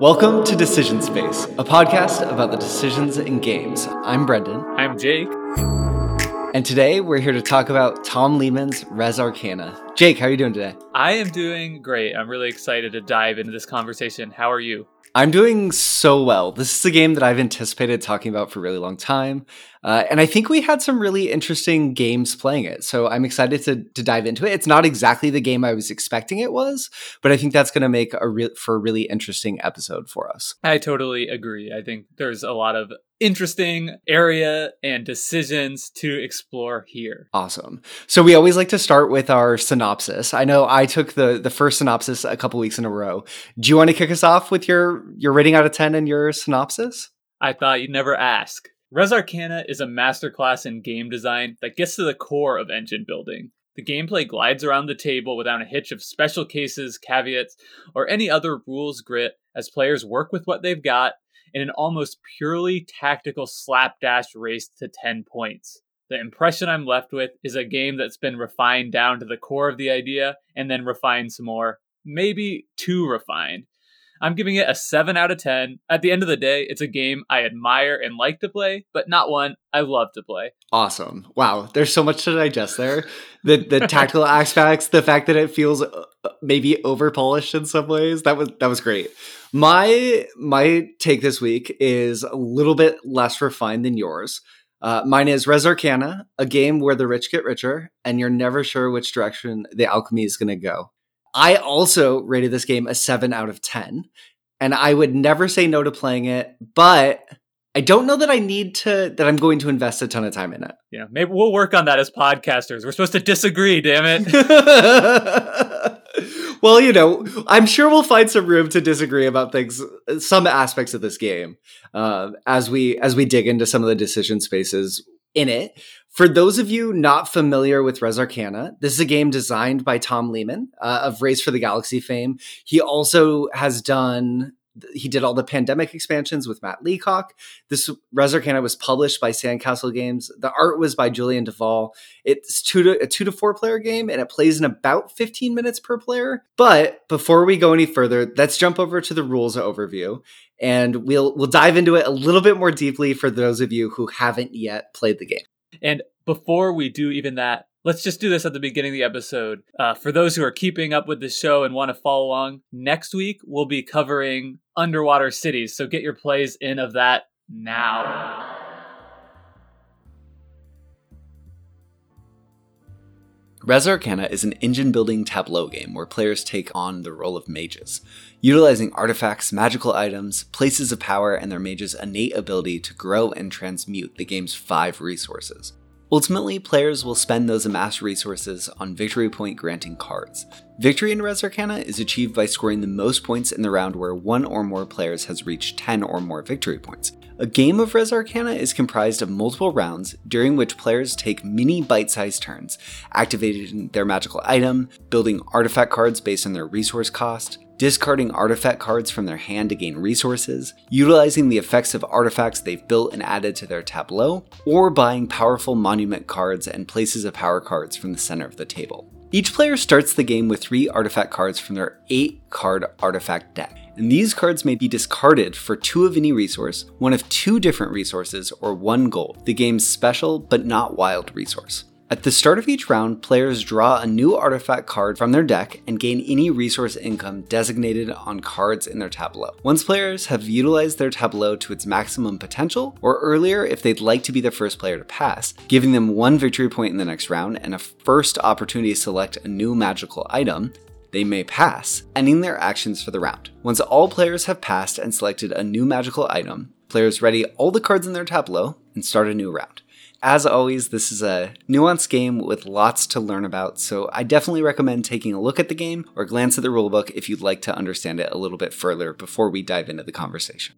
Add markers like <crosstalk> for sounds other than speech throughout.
Welcome to Decision Space, a podcast about the decisions in games. I'm Brendan. I'm Jake. And today we're here to talk about Tom Lehmann's Res Arcana. Jake, how are you doing today? I am doing great. I'm really excited to dive into this conversation. How are you? I'm doing so well. This is a game that I've anticipated talking about for a really long time. Uh, and I think we had some really interesting games playing it. So I'm excited to, to dive into it. It's not exactly the game I was expecting it was, but I think that's going to make a real for a really interesting episode for us. I totally agree. I think there's a lot of interesting area and decisions to explore here. Awesome. So we always like to start with our synopsis. I know I took the the first synopsis a couple weeks in a row. Do you want to kick us off with your your rating out of 10 and your synopsis? I thought you'd never ask. Res Arcana is a masterclass in game design that gets to the core of engine building. The gameplay glides around the table without a hitch of special cases, caveats, or any other rules grit as players work with what they've got in an almost purely tactical slapdash race to 10 points. The impression I'm left with is a game that's been refined down to the core of the idea and then refined some more, maybe too refined. I'm giving it a 7 out of 10. At the end of the day, it's a game I admire and like to play, but not one I love to play. Awesome. Wow. There's so much to digest there. The the <laughs> tactical aspects, the fact that it feels uh, maybe over polished in some ways. That was that was great. My my take this week is a little bit less refined than yours. Uh, mine is Res Arcana, a game where the rich get richer, and you're never sure which direction the alchemy is going to go. I also rated this game a 7 out of 10, and I would never say no to playing it, but I don't know that I need to, that I'm going to invest a ton of time in it. Yeah, maybe we'll work on that as podcasters. We're supposed to disagree, damn it. <laughs> well, you know, I'm sure we'll find some room to disagree about things, some aspects of this game, uh, as we as we dig into some of the decision spaces in it. For those of you not familiar with Res Arcana, this is a game designed by Tom Lehmann uh, of Race for the Galaxy fame. He also has done he did all the pandemic expansions with Matt Leacock. This Res Arcana was published by Sandcastle Games. The art was by Julien Delval. It's two to a two to four player game, and it plays in about 15 minutes per player. But before we go any further, let's jump over to the rules overview, and we'll we'll dive into it a little bit more deeply for those of you who haven't yet played the game. And before we do even that, let's just do this at the beginning of the episode. Uh, for those who are keeping up with the show and want to follow along, next week we'll be covering underwater cities. So get your plays in of that now. Res Arcana is an engine building tableau game where players take on the role of mages, utilizing artifacts, magical items, places of power, and their mages' innate ability to grow and transmute the game's five resources. Ultimately, players will spend those amassed resources on victory point granting cards. Victory in Res is achieved by scoring the most points in the round where one or more players has reached 10 or more victory points. A game of Res is comprised of multiple rounds during which players take mini bite sized turns, activating their magical item, building artifact cards based on their resource cost, discarding artifact cards from their hand to gain resources, utilizing the effects of artifacts they've built and added to their tableau, or buying powerful monument cards and places of power cards from the center of the table. Each player starts the game with three artifact cards from their 8 card artifact deck and these cards may be discarded for two of any resource, one of two different resources, or one gold, the game's special but not wild resource. At the start of each round, players draw a new artifact card from their deck and gain any resource income designated on cards in their tableau. Once players have utilized their tableau to its maximum potential, or earlier if they'd like to be the first player to pass, giving them one victory point in the next round and a first opportunity to select a new magical item, they may pass, ending their actions for the round. Once all players have passed and selected a new magical item, players ready all the cards in their tableau and start a new round. As always, this is a nuanced game with lots to learn about, so I definitely recommend taking a look at the game or glance at the rulebook if you'd like to understand it a little bit further before we dive into the conversation.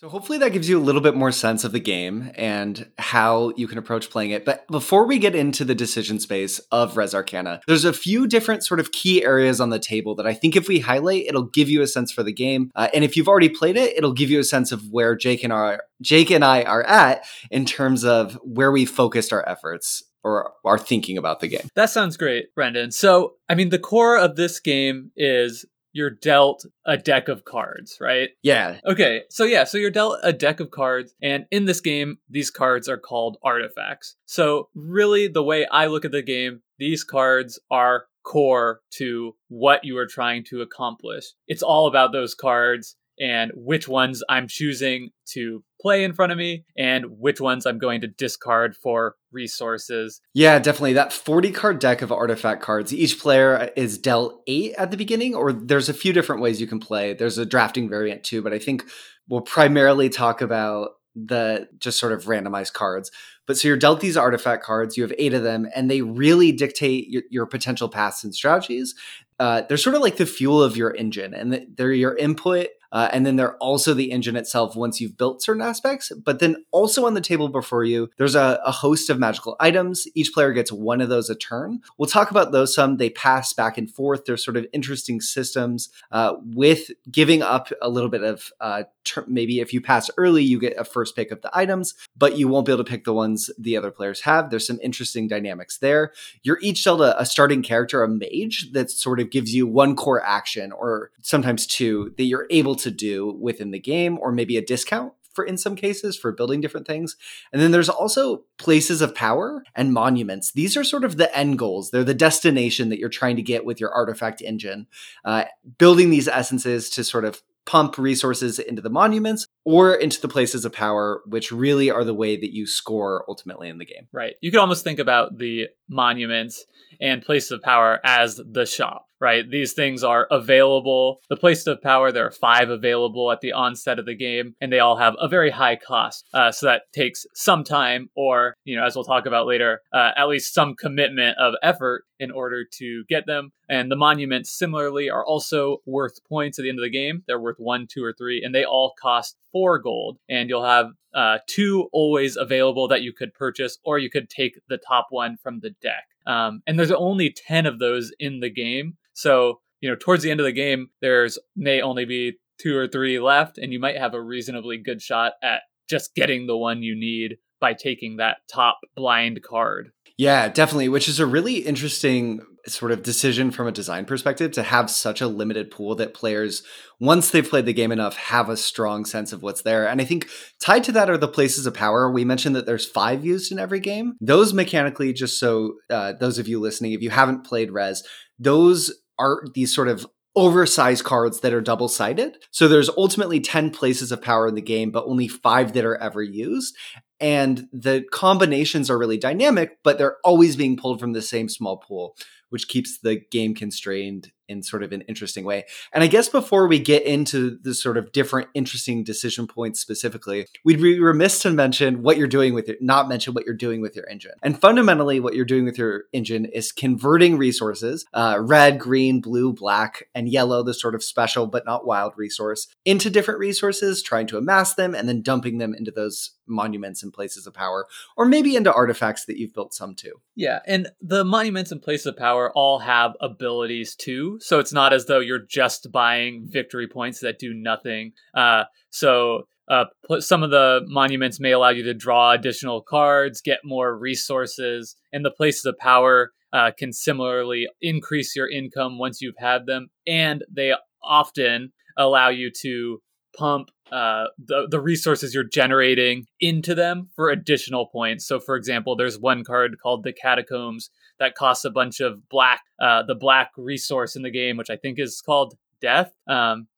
So hopefully that gives you a little bit more sense of the game and how you can approach playing it. But before we get into the decision space of Res Arcana, there's a few different sort of key areas on the table that I think if we highlight, it'll give you a sense for the game. Uh, and if you've already played it, it'll give you a sense of where Jake and our Jake and I are at in terms of where we focused our efforts or are thinking about the game. That sounds great, Brendan. So, I mean, the core of this game is you're dealt a deck of cards, right? Yeah. Okay, so yeah, so you're dealt a deck of cards, and in this game, these cards are called artifacts. So, really, the way I look at the game, these cards are core to what you are trying to accomplish. It's all about those cards and which ones I'm choosing to play in front of me and which ones I'm going to discard for resources. Yeah, definitely. That 40 card deck of artifact cards, each player is dealt eight at the beginning, or there's a few different ways you can play. There's a drafting variant too, but I think we'll primarily talk about the just sort of randomized cards. But so you're dealt these artifact cards, you have eight of them, and they really dictate your, your potential paths and strategies. Uh, they're sort of like the fuel of your engine, and they're your input uh, and then they're also the engine itself once you've built certain aspects. But then also on the table before you, there's a, a, host of magical items. Each player gets one of those a turn. We'll talk about those some. They pass back and forth. They're sort of interesting systems uh, with giving up a little bit of uh, ter- maybe if you pass early, you get a first pick of the items, but you won't be able to pick the ones the other players have. There's some interesting dynamics there. You're each dealt a, a starting character, a mage, that sort of gives you one core action or sometimes two that you're able to do within the game, or maybe a discount for in some cases for building different things. And then there's also places of power and monuments. These are sort of the end goals. They're the destination that you're trying to get with your artifact engine. Uh, building these essences to sort of pump resources into the monuments or into the places of power, which really are the way that you score ultimately in the game. Right. You could almost think about the monuments and places of power as the shop right? These things are available. The places of power, there are five available at the onset of the game, and they all have a very high cost. Uh, so that takes some time, or, you know, as we'll talk about later, uh, at least some commitment of effort in order to get them. And the monuments, similarly, are also worth points at the end of the game. They're worth one, two, or three, and they all cost four gold. And you'll have uh, two always available that you could purchase, or you could take the top one from the deck. Um, and there's only 10 of those in the game. So, you know, towards the end of the game, there's may only be two or three left, and you might have a reasonably good shot at just getting the one you need by taking that top blind card. Yeah, definitely, which is a really interesting sort of decision from a design perspective to have such a limited pool that players once they've played the game enough have a strong sense of what's there and i think tied to that are the places of power we mentioned that there's five used in every game those mechanically just so uh, those of you listening if you haven't played res those are these sort of oversized cards that are double sided. So there's ultimately 10 places of power in the game, but only five that are ever used. And the combinations are really dynamic, but they're always being pulled from the same small pool, which keeps the game constrained in sort of an interesting way. And I guess before we get into the sort of different interesting decision points specifically, we'd be remiss to mention what you're doing with it, not mention what you're doing with your engine. And fundamentally, what you're doing with your engine is converting resources, uh, red, green, blue, black, and yellow, the sort of special but not wild resource, into different resources, trying to amass them, and then dumping them into those monuments and places of power, or maybe into artifacts that you've built some too. Yeah, and the monuments and places of power all have abilities too. So it's not as though you're just buying victory points that do nothing. Uh, so uh, some of the monuments may allow you to draw additional cards, get more resources, and the places of power uh, can similarly increase your income once you've had them. And they often allow you to pump uh, the, the resources you're generating into them for additional points. So, for example, there's one card called the Catacombs that costs a bunch of black, uh, the black resource in the game, which I think is called Death. Um,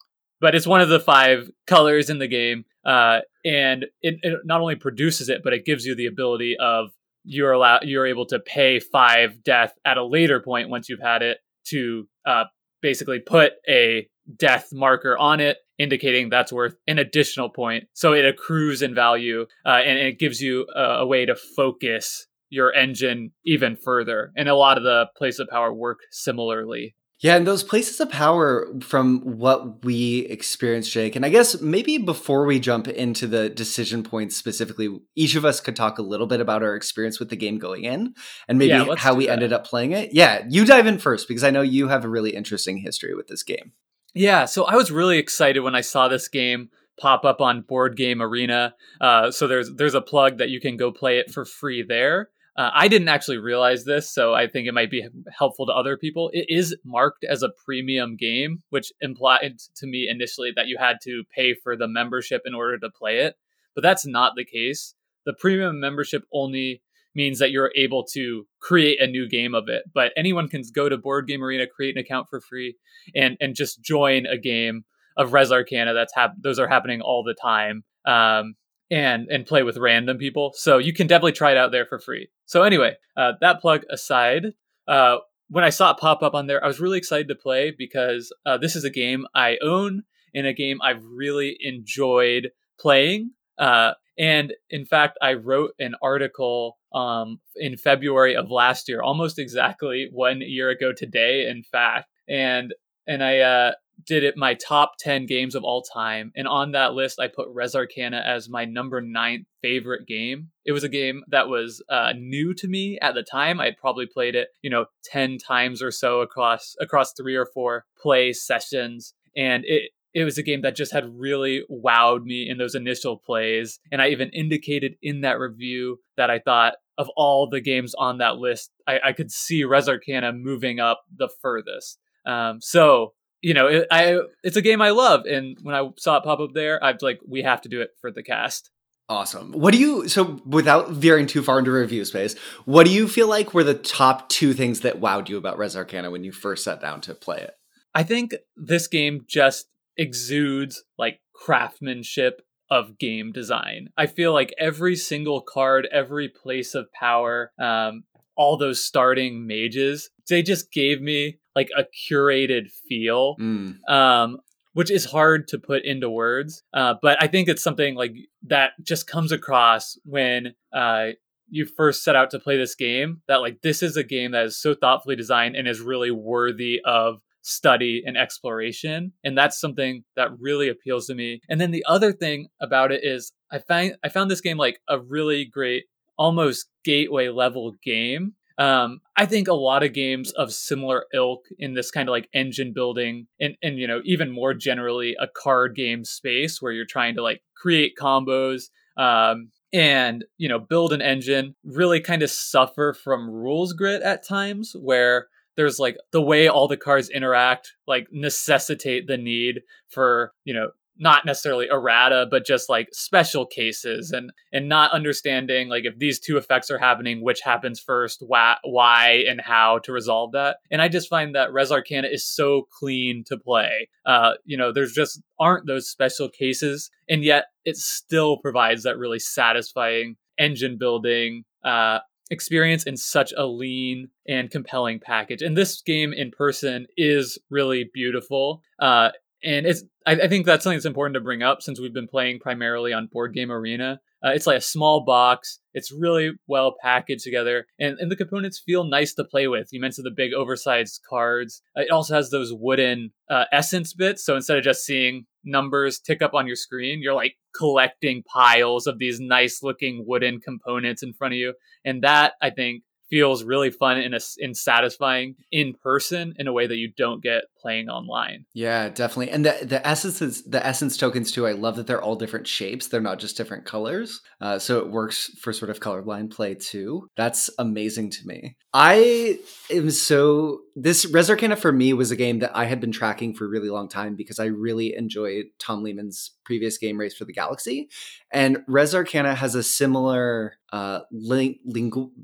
but it's one of the five colors in the game, uh, and it, it not only produces it, but it gives you the ability of you're allowed you're able to pay five death at a later point once you've had it to uh, basically put a death marker on it indicating that's worth an additional point. So it accrues in value uh, and, it gives you a, a, way to focus your engine even further. And a lot of the places of power work similarly. Yeah, and those places of power from what we experienced, Jake, and I guess maybe before we jump into the decision points specifically, each of us could talk a little bit about our experience with the game going in and maybe Yeah, how we that. ended up playing it. Yeah, you dive in first because I know you have a really interesting history with this game. Yeah, so I was really excited when I saw this game pop up on Board Game Arena. Uh, so there's there's a plug that you can go play it for free there. Uh, I didn't actually realize this, so I think it might be helpful to other people. It is marked as a premium game, which implied to me initially that you had to pay for the membership in order to play it. But that's not the case. The premium membership only means that you're able to create a new game of it. But anyone can go to Board Game Arena, create an account for free, and and just join a game of Res Arcana. That's hap- those are happening all the time. Um, and and play with random people. So you can definitely try it out there for free. So anyway, uh, that plug aside, uh, when I saw it pop up on there, I was really excited to play because uh, this is a game I own and a game I've really enjoyed playing. Uh, and in fact, I wrote an article um, in February of last year, almost exactly one year ago today, in fact. And and I uh, did it my top 10 games of all time. And on that list, I put Res Arcana as my number nine favorite game. It was a game that was uh, new to me at the time. I had probably played it, you know, 10 times or so across across three or four play sessions. And it it was a game that just had really wowed me in those initial plays. And I even indicated in that review that I thought of all the games on that list, I, I could see Res Arcana moving up the furthest. Um, so you know, it, I it's a game I love, and when I saw it pop up there, I was like, we have to do it for the cast. Awesome. What do you so without veering too far into review space, what do you feel like were the top two things that wowed you about Res Arcana when you first sat down to play it? I think this game just exudes like craftsmanship of game design. I feel like every single card, every place of power, um, all those starting mages, they just gave me like a curated feel Mm. um, which is hard to put into words. Uh, but I think it's something like that just comes across when uh, you first set out to play this game. That like this is a game that is so thoughtfully designed and is really worthy of study and exploration and that's something that really appeals to me. And then the other thing about it is i find i found this game like a really great almost gateway level game. Um, I think a lot of games of similar ilk in this kind of like engine building and, and you know even more generally a card game space where you're trying to like create combos um, and you know build an engine really kind of suffer from rules grit at times where there's like the way all the cards interact like necessitate the need for you know not necessarily errata but just like special cases and and not understanding like if these two effects are happening which happens first why, why and how to resolve that. And i just find that res arcana is so clean to play. Uh you know there's just aren't those special cases and yet it still provides that really satisfying engine building uh experience in such a lean and compelling package. And this game in person is really beautiful. Uh and it's I, I, think that's something that's important to bring up since we've been playing primarily on board game arena. Uh, it's like a small box. It's really well packaged together and, and the components feel nice to play with. You mentioned the big oversized cards. Uh, it also has those wooden uh, essence bits. So instead of just seeing numbers tick up on your screen you're like collecting piles of these nice looking wooden components in front of you. And that i think feels really fun and, and satisfying in person in a way that you don't get playing online. Yeah, definitely. And the the essence is, the essence tokens too. I love that they're all different shapes. They're not just different colors. Uh, so it works for sort of colorblind play too. That's amazing to me. I am so this Res Arcana for me was a game that I had been tracking for a really long time because I really enjoyed Tom Lehmann's previous game Race for the Galaxy, and Res Arcana has a similar uh, ling-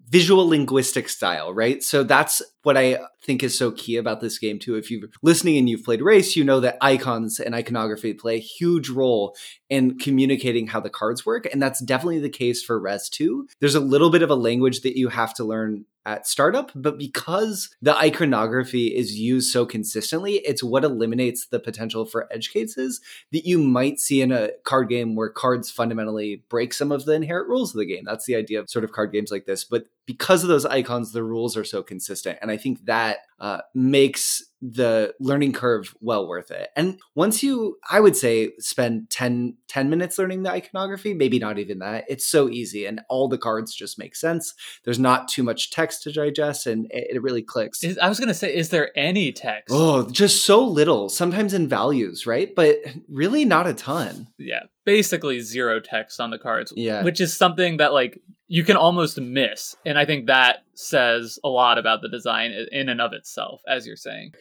visual linguistic style, right? So that's what I think is so key about this game too. If you're listening and you've played Race, you know that icons and iconography play a huge role in communicating how the cards work, and that's definitely the case for Res 2. There's a little bit of a language that you have to learn at startup, but because the iconography is used so consistently, it's what eliminates the potential for edge cases that you might see in a card game where cards fundamentally break some of the inherent rules of the game. That's the idea of sort of card games like this. But because of those icons, the rules are so consistent. And I think that uh, makes the learning curve well worth it. And once you, I would say, spend 10, 10 minutes learning the iconography, maybe not even that, it's so easy and all the cards just make sense. There's not too much text to digest and it, it really clicks. Is, I was going to say, is there any text? Oh, just so little, sometimes in values, right? But really not a ton. Yeah, basically zero text on the cards. Yeah. Which is something that, like, you can almost miss. And I think that says a lot about the design in and of itself, as you're saying.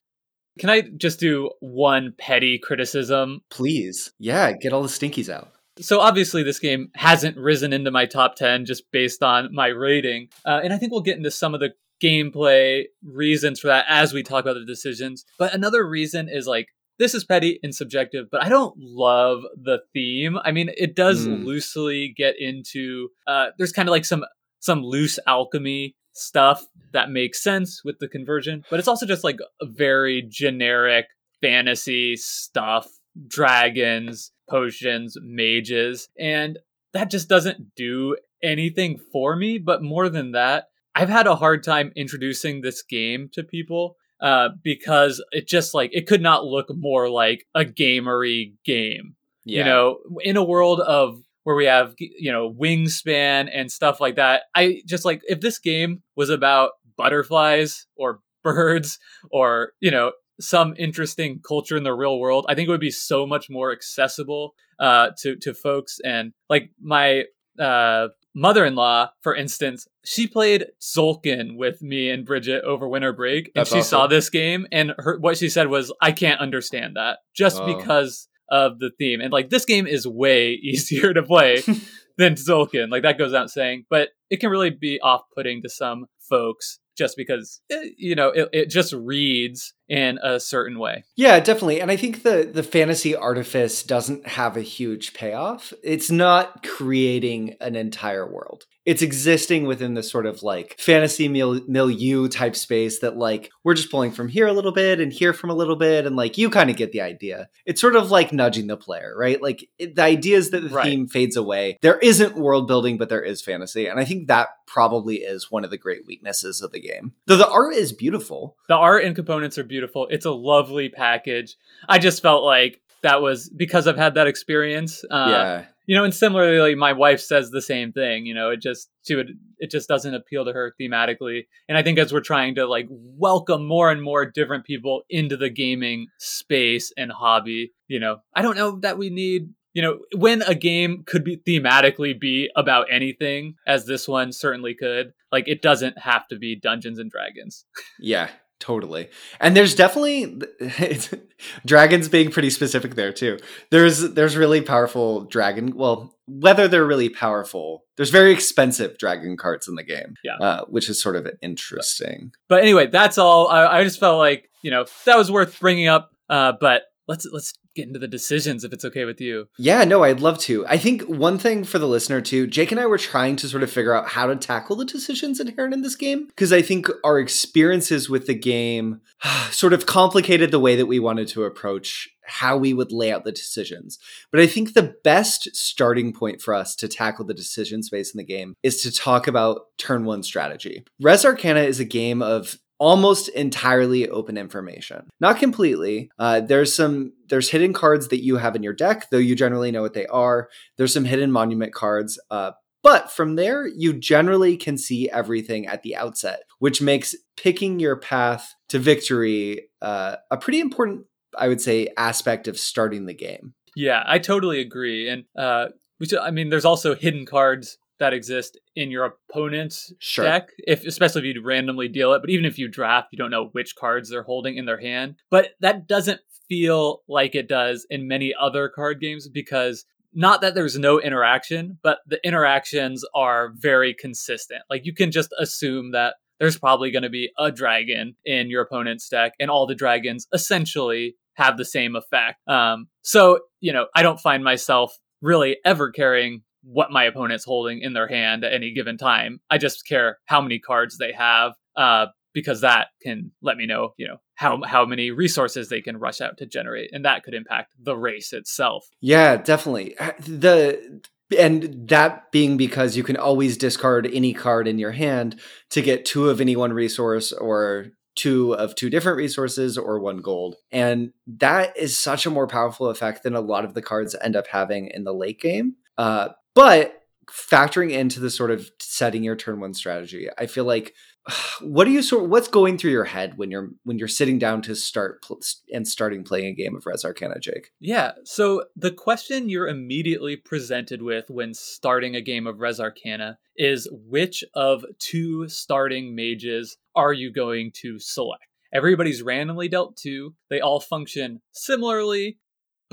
Can I just do one petty criticism? Please. Yeah, get all the stinkies out. So obviously, this game hasn't risen into my top 10 just based on my rating. Uh, and I think we'll get into some of the gameplay reasons for that as we talk about the decisions. But another reason is like, this is petty and subjective, but I don't love the theme. I mean, it does mm. loosely get into uh, there's kind of like some some loose alchemy stuff that makes sense with the conversion, but it's also just like a very generic fantasy stuff, dragons, potions, mages, and that just doesn't do anything for me, but more than that, I've had a hard time introducing this game to people uh, because it just like it could not look more like a gamery game. Yeah. You know, in a world of where we have you know wingspan and stuff like that, I just like if this game was about butterflies or birds or you know some interesting culture in the real world, I think it would be so much more accessible uh, to to folks. And like my uh, mother-in-law, for instance, she played Tzolk'in with me and Bridget over winter break, and That's she awesome. saw this game, and her what she said was, "I can't understand that just oh. because of the theme." And like this game is way <laughs> easier to play <laughs> than Tzolk'in, like that goes out saying, but it can really be off-putting to some folks just because eh, you know it, it just reads in a certain way. Yeah definitely. And i think the the fantasy artifice doesn't have a huge payoff. It's not creating an entire world. It's existing within this sort of like fantasy mil- milieu type space that like we're just pulling from here a little bit and here from a little bit and like you kind of get the idea. It's sort of like nudging the player right? Like it, the idea is that the right. theme fades away. There isn't world building but there is fantasy and i think that probably is one of the great weaknesses of the game. Though the art is beautiful. The art and components are beautiful it's a lovely package i just felt like that was because i've had that experience uh, yeah you know, and similarly, my wife says the same thing. You know, it just to it, it just doesn't appeal to her thematically. And I think as we're trying to like welcome more and more different people into the gaming space and hobby, you know, I don't know that we need. You know, when a game could be thematically be about anything, as this one certainly could, like it doesn't have to be Dungeons and Dragons. Yeah, Totally. And there's definitely <laughs> dragons being pretty specific there too. There's there's really powerful dragon well, whether they're really powerful. There's very expensive dragon cards in the game. Yeah. Uh, which is sort of interesting. But anyway, that's all. I, I just felt like, you know, that was worth bringing up. Uh, but let's let's get into the decisions if it's okay with you. Yeah, no, I'd love to. I think one thing for the listener too, Jake and I were trying to sort of figure out how to tackle the decisions inherent in this game because I think our experiences with the game <sighs> sort of complicated the way that we wanted to approach how we would lay out the decisions. But I think the best starting point for us to tackle the decision space in the game is to talk about turn one strategy. Res Arcana is a game of almost entirely open information. Not completely. Uh, there's some there's hidden cards that you have in your deck, though you generally know what they are. There's some hidden monument cards. Uh, but from there, you generally can see everything at the outset, which makes picking your path to victory uh, a pretty important, I would say, aspect of starting the game. Yeah, I totally agree. And uh, we I mean, there's also hidden cards that exist in your opponent's sure. deck, if especially if you randomly deal it. But even if you draft, you don't know which cards they're holding in their hand. But that doesn't feel like it does in many other card games because not that there's no interaction, but the interactions are very consistent. Like you can just assume that there's probably going to be a dragon in your opponent's deck, and all the dragons essentially have the same effect. Um, so, you know, I don't find myself really ever caring what my opponent's holding in their hand at any given time. I just care how many cards they have, uh, because that can let me know, you know, how how many resources they can rush out to generate, and that could impact the race itself. Yeah, definitely. Uh, the and that being because you can always discard any card in your hand to get two of any one resource or two of two different resources or one gold. And that is such a more powerful effect than a lot of the cards end up having in the late game. Uh, but factoring into the sort of setting your turn one strategy, I feel like <sighs> what do you sort what's going through your head when you're when you're sitting down to start pl- and starting playing a game of Res Arcana, Jake? Yeah. So the question you're immediately presented with when starting a game of Res Arcana is which of two starting mages are you going to select? Everybody's randomly dealt two. They all function similarly,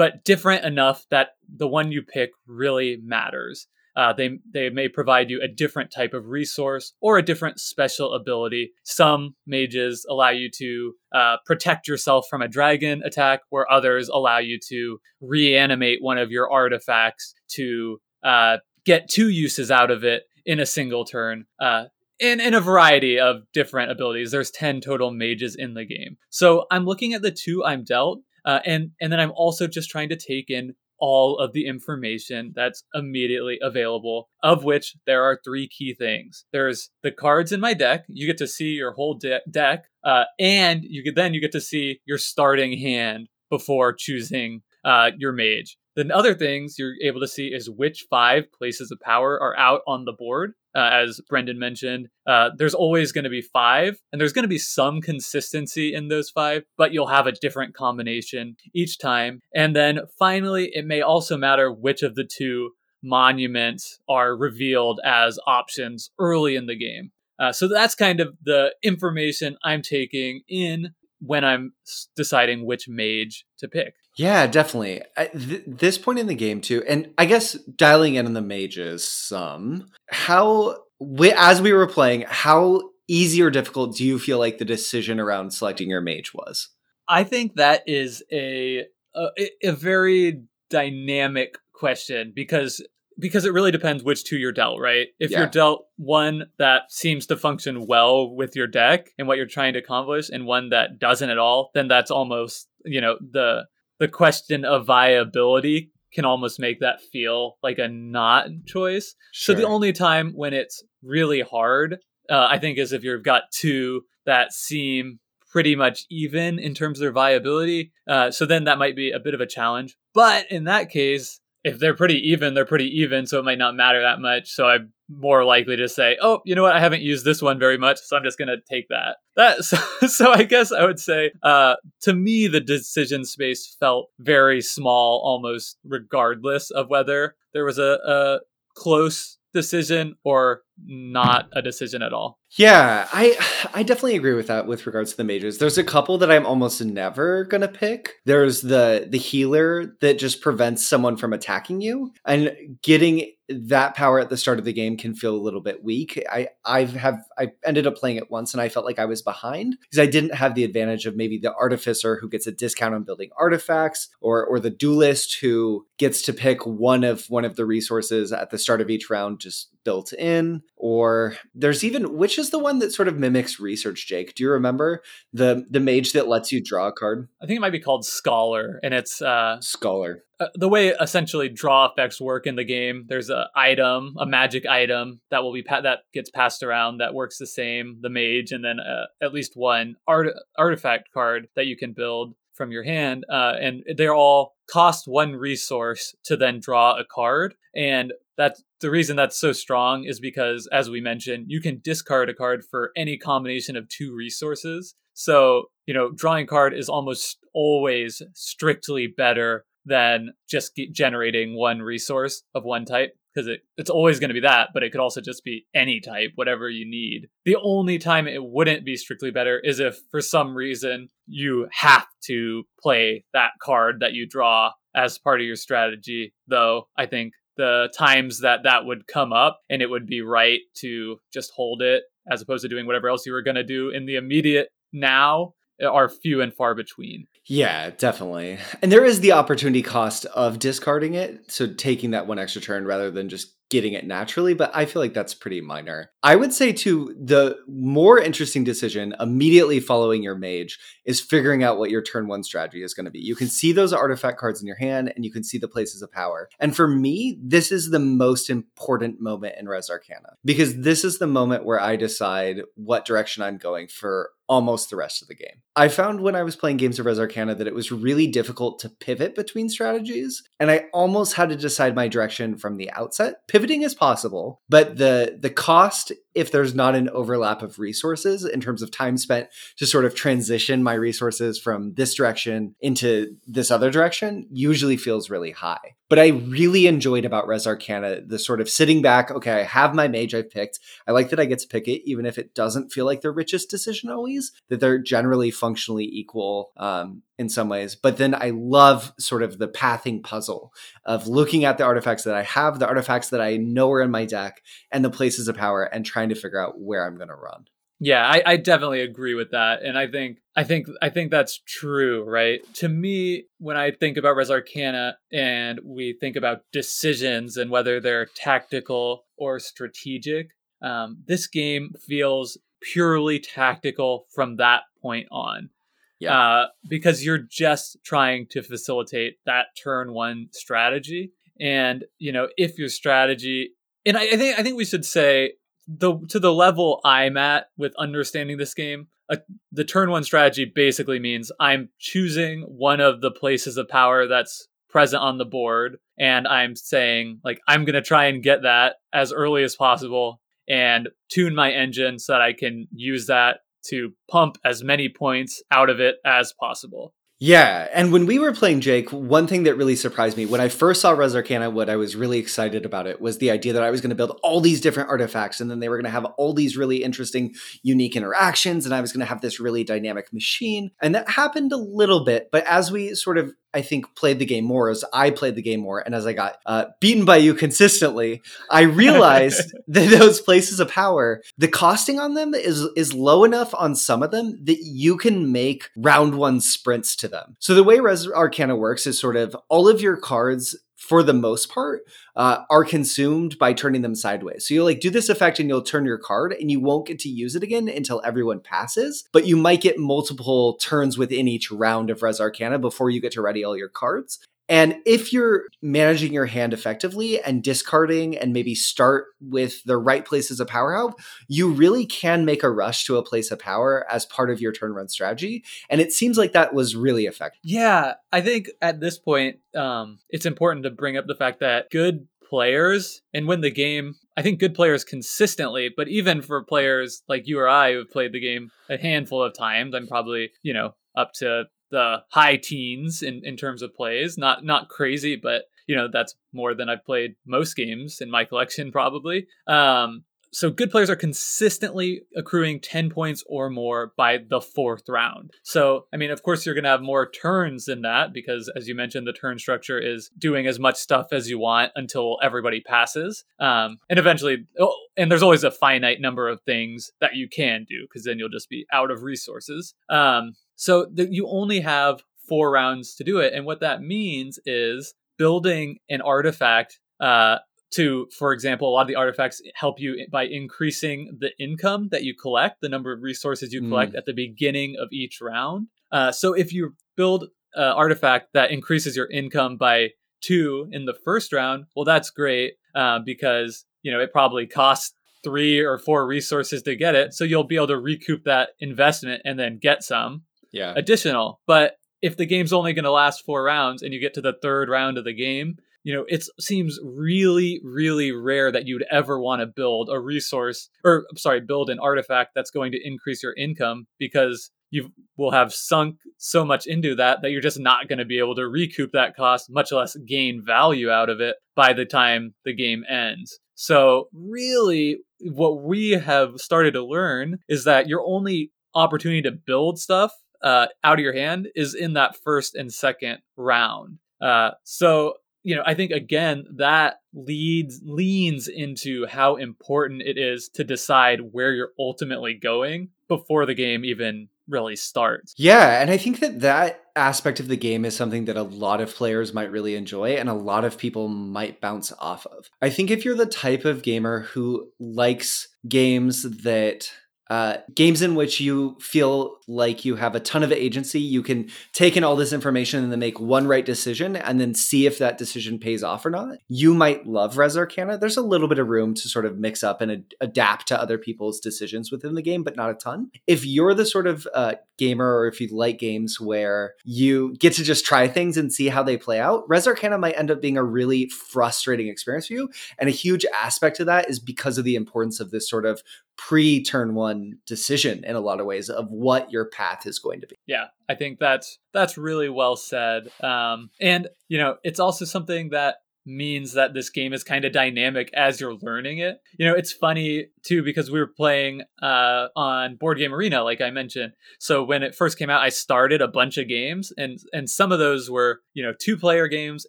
but different enough that the one you pick really matters. Uh, they they may provide you a different type of resource or a different special ability. Some mages allow you to uh, protect yourself from a dragon attack, where others allow you to reanimate one of your artifacts to uh, get two uses out of it in a single turn. Uh, in, in a variety of different abilities. There's 10 total mages in the game. So I'm looking at the two I'm dealt, uh, and and then I'm also just trying to take in all of the information that's immediately available, of which there are three key things. There's the cards in my deck. You get to see your whole de- deck, uh, and you get then you get to see your starting hand before choosing uh, your mage. Then other things you're able to see is which five places of power are out on the board. Uh, as Brendan mentioned, uh, there's always going to be five, and there's going to be some consistency in those five, but you'll have a different combination each time. And then finally, it may also matter which of the two monuments are revealed as options early in the game. Uh, so that's kind of the information I'm taking in when I'm deciding which mage to pick. Yeah, definitely. At th- this point in the game too, and I guess dialing in on the mages some. How we, as we were playing, how easy or difficult do you feel like the decision around selecting your mage was? I think that is a a, a very dynamic question because because it really depends which two you're dealt, right? If yeah. you're dealt one that seems to function well with your deck and what you're trying to accomplish, and one that doesn't at all, then that's almost you know the the question of viability can almost make that feel like a not choice. Sure. So the only time when it's really hard, uh, I think, is if you've got two that seem pretty much even in terms of their viability. Uh, so then that might be a bit of a challenge. But in that case, if they're pretty even, they're pretty even, so it might not matter that much. So I'm more likely to say, "Oh, you know what? I haven't used this one very much, so I'm just going to take that." That <laughs> so, so, I guess I would say, uh, to me, the decision space felt very small, almost regardless of whether there was a, a close decision or not a decision at all. Yeah, I I definitely agree with that with regards to the mages. There's a couple that I'm almost never gonna pick. There's the the healer that just prevents someone from attacking you, and getting that power at the start of the game can feel a little bit weak. I I have have I ended up playing it once and I felt like I was behind because I didn't have the advantage of maybe the artificer who gets a discount on building artifacts or or the duelist who gets to pick one of one of the resources at the start of each round just built in or there's even which is the one that sort of mimics research jake? Do you remember the the mage that lets you draw a card? I think it might be called scholar and it's uh scholar. uh, the way essentially draw effects work in the game there's a item a magic item that will be pa- that gets passed around that works the same the mage and then uh, at least one art- artifact card that you can build from your hand uh, and they're all cost one resource to then draw a card and that's the reason that's so strong is because, as we mentioned, you can discard a card for any combination of two resources. So, you know, drawing a card is almost always strictly better than just generating one resource of one type because it, it's always going to be that, but it could also just be any type, whatever you need. The only time it wouldn't be strictly better is if for some reason you have to play that card that you draw as part of your strategy, though I think the times that that would come up and it would be right to just hold it as opposed to doing whatever else you were going to do in the immediate now are few and far between. Yeah, definitely. And there is the opportunity cost of discarding it. So taking that one extra turn rather than just getting it naturally, but I feel like that's pretty minor. I would say, too, the more interesting decision immediately following your mage is figuring out what your turn one strategy is going to be. You can see those artifact cards in your hand and you can see the places of power. And for me, this is the most important moment in Res Arcana because this is the moment where I decide what direction I'm going for almost the rest of the game. I found when I was playing games of Res Arcana that it was really difficult to pivot between strategies, and I almost had to decide my direction from the outset. Pivoting is possible, but the the cost if there's not an overlap of resources in terms of time spent to sort of transition my resources from this direction into this other direction usually feels really high. But I really enjoyed about Res Arcana the sort of sitting back, okay, I have my mage I've picked. I like that I get to pick it, even if it doesn't feel like the richest decision always, that they're generally functionally equal um, in some ways. But then I love sort of the pathing puzzle of looking at the artifacts that I have, the artifacts that I know are in my deck, and the places of power, and trying to figure out where I'm going to run. Yeah, I, I, definitely agree with that, and I think I think I think that's true, right? To me, when I think about Res Arcana and we think about decisions and whether they're tactical or strategic, um, this game feels purely tactical from that point on. Yeah. Uh, because you're just trying to facilitate that turn one strategy, and you know if your strategy, and I, I think I think we should say the to the level I'm at with understanding this game, uh, the turn one strategy basically means I'm choosing one of the places of power that's present on the board, and I'm saying like I'm gonna try and get that as early as possible and tune my engine so that I can use that to pump as many points out of it as possible. Yeah, and when we were playing Jake, one thing that really surprised me when I first saw Res Arcana, what I was really excited about it was the idea that I was going to build all these different artifacts, and then they were going to have all these really interesting, unique interactions, and I was going to have this really dynamic machine. And that happened a little bit, but as we sort of I think played the game more as I played the game more, and as I got uh, beaten by you consistently, I realized <laughs> that those places of power, the costing on them is is low enough on some of them that you can make round one sprints to them. So the way Res Arcana works is sort of all of your cards for the most part, uh, are consumed by turning them sideways. So you'll like do this effect and you'll turn your card and you won't get to use it again until everyone passes, but you might get multiple turns within each round of Res Arcana before you get to ready all your cards. And if you're managing your hand effectively and discarding and maybe start with the right places of power help, you really can make a rush to a place of power as part of your turn run strategy. And it seems like that was really effective. Yeah, I think at this point, um, it's important to bring up the fact that good players and win the game. I think good players consistently, but even for players like you or I who've played the game a handful of times, I'm probably, you know, up to the high teens in, in terms of plays. Not not crazy, but you know that's more than I've played most games in my collection probably. Um, so good players are consistently accruing 10 points or more by the fourth round. So, I mean, of course, you're going to have more turns than that because, as you mentioned, the turn structure is doing as much stuff as you want until everybody passes. Um, and eventually, oh, and there's always a finite number of things that you can do because then you'll just be out of resources. Um, so that you only have four rounds to do it. And what that means is building an artifact uh, to, for example, a lot of the artifacts help you by increasing the income that you collect, the number of resources you collect mm. at the beginning of each round. Uh, so if you build an artifact that increases your income by two in the first round, well, that's great uh, because you know it probably costs three or four resources to get it, so you'll be able to recoup that investment and then get some yeah. additional. But if the game's only going to last four rounds and you get to the third round of the game, you know, it seems really, really rare that you'd ever want to build a resource or, I'm sorry, build an artifact that's going to increase your income because you will have sunk so much into that that you're just not going to be able to recoup that cost, much less gain value out of it by the time the game ends. So, really, what we have started to learn is that your only opportunity to build stuff uh, out of your hand is in that first and second round. Uh, so you know, I think again that leads leans into how important it is to decide where you're ultimately going before the game even really starts. Yeah, and I think that that aspect of the game is something that a lot of players might really enjoy and a lot of people might bounce off of. I think if you're the type of gamer who likes games that uh, games in which you feel like you have a ton of agency. You can take in all this information and then make one right decision and then see if that decision pays off or not. You might love Res Arcana. There's a little bit of room to sort of mix up and ad- adapt to other people's decisions within the game, but not a ton. If you're the sort of uh, gamer or if you like games where you get to just try things and see how they play out, Res Arcana might end up being a really frustrating experience for you. And a huge aspect of that is because of the importance of this sort of pre turn one decision in a lot of ways of what your path is going to be. Yeah, I think that's that's really well said. Um, and you know, it's also something that means that this game is kind of dynamic as you're learning it. You know, it's funny too because we were playing uh, on Board Game Arena, like I mentioned. So when it first came out, I started a bunch of games, and and some of those were you know two player games,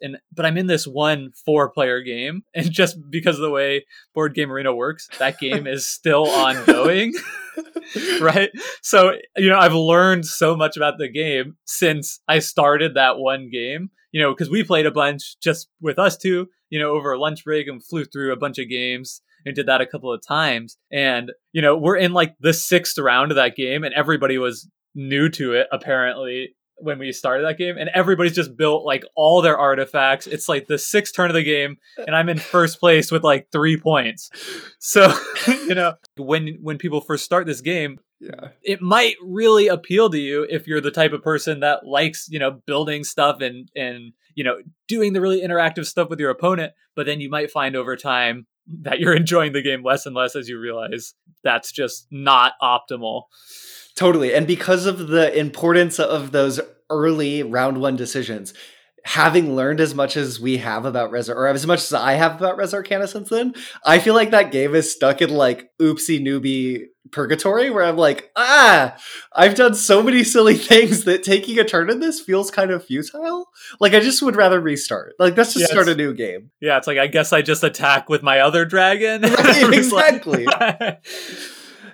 and but I'm in this one four player game, <laughs> and just because of the way Board Game Arena works, that game is still <laughs> ongoing. <laughs> <laughs> right? So, you know, I've learned so much about the game since I started that one game you know, because we played a bunch just with us two, you know, over lunch break and flew through a bunch of games and did that a couple of times. And, you know, we're in like the sixth round of that game and everybody was new to it apparently when we started that game and everybody's just built like all their artifacts. It's like the sixth turn of the game and i'm in first place with like three points. So <laughs> you know when when people first start this game yeah. it might really appeal to you if you're the type of person that likes you know building stuff and and you know doing the really interactive stuff with your opponent but then you might find over time that you're enjoying the game less and less as you realize that's just not optimal Totally. And because of the importance of those early round one decisions, having learned as much as we have about Res or as much as I have about Res Arcana since then, I feel like that game is stuck in like oopsie newbie purgatory where I'm like, ah, I've done so many silly <laughs> things that taking a turn in this feels kind of futile. Like I just would rather restart. Like let's just start a new game. Yeah, it's like I guess I just attack with my other dragon. <laughs> <laughs> Right, exactly.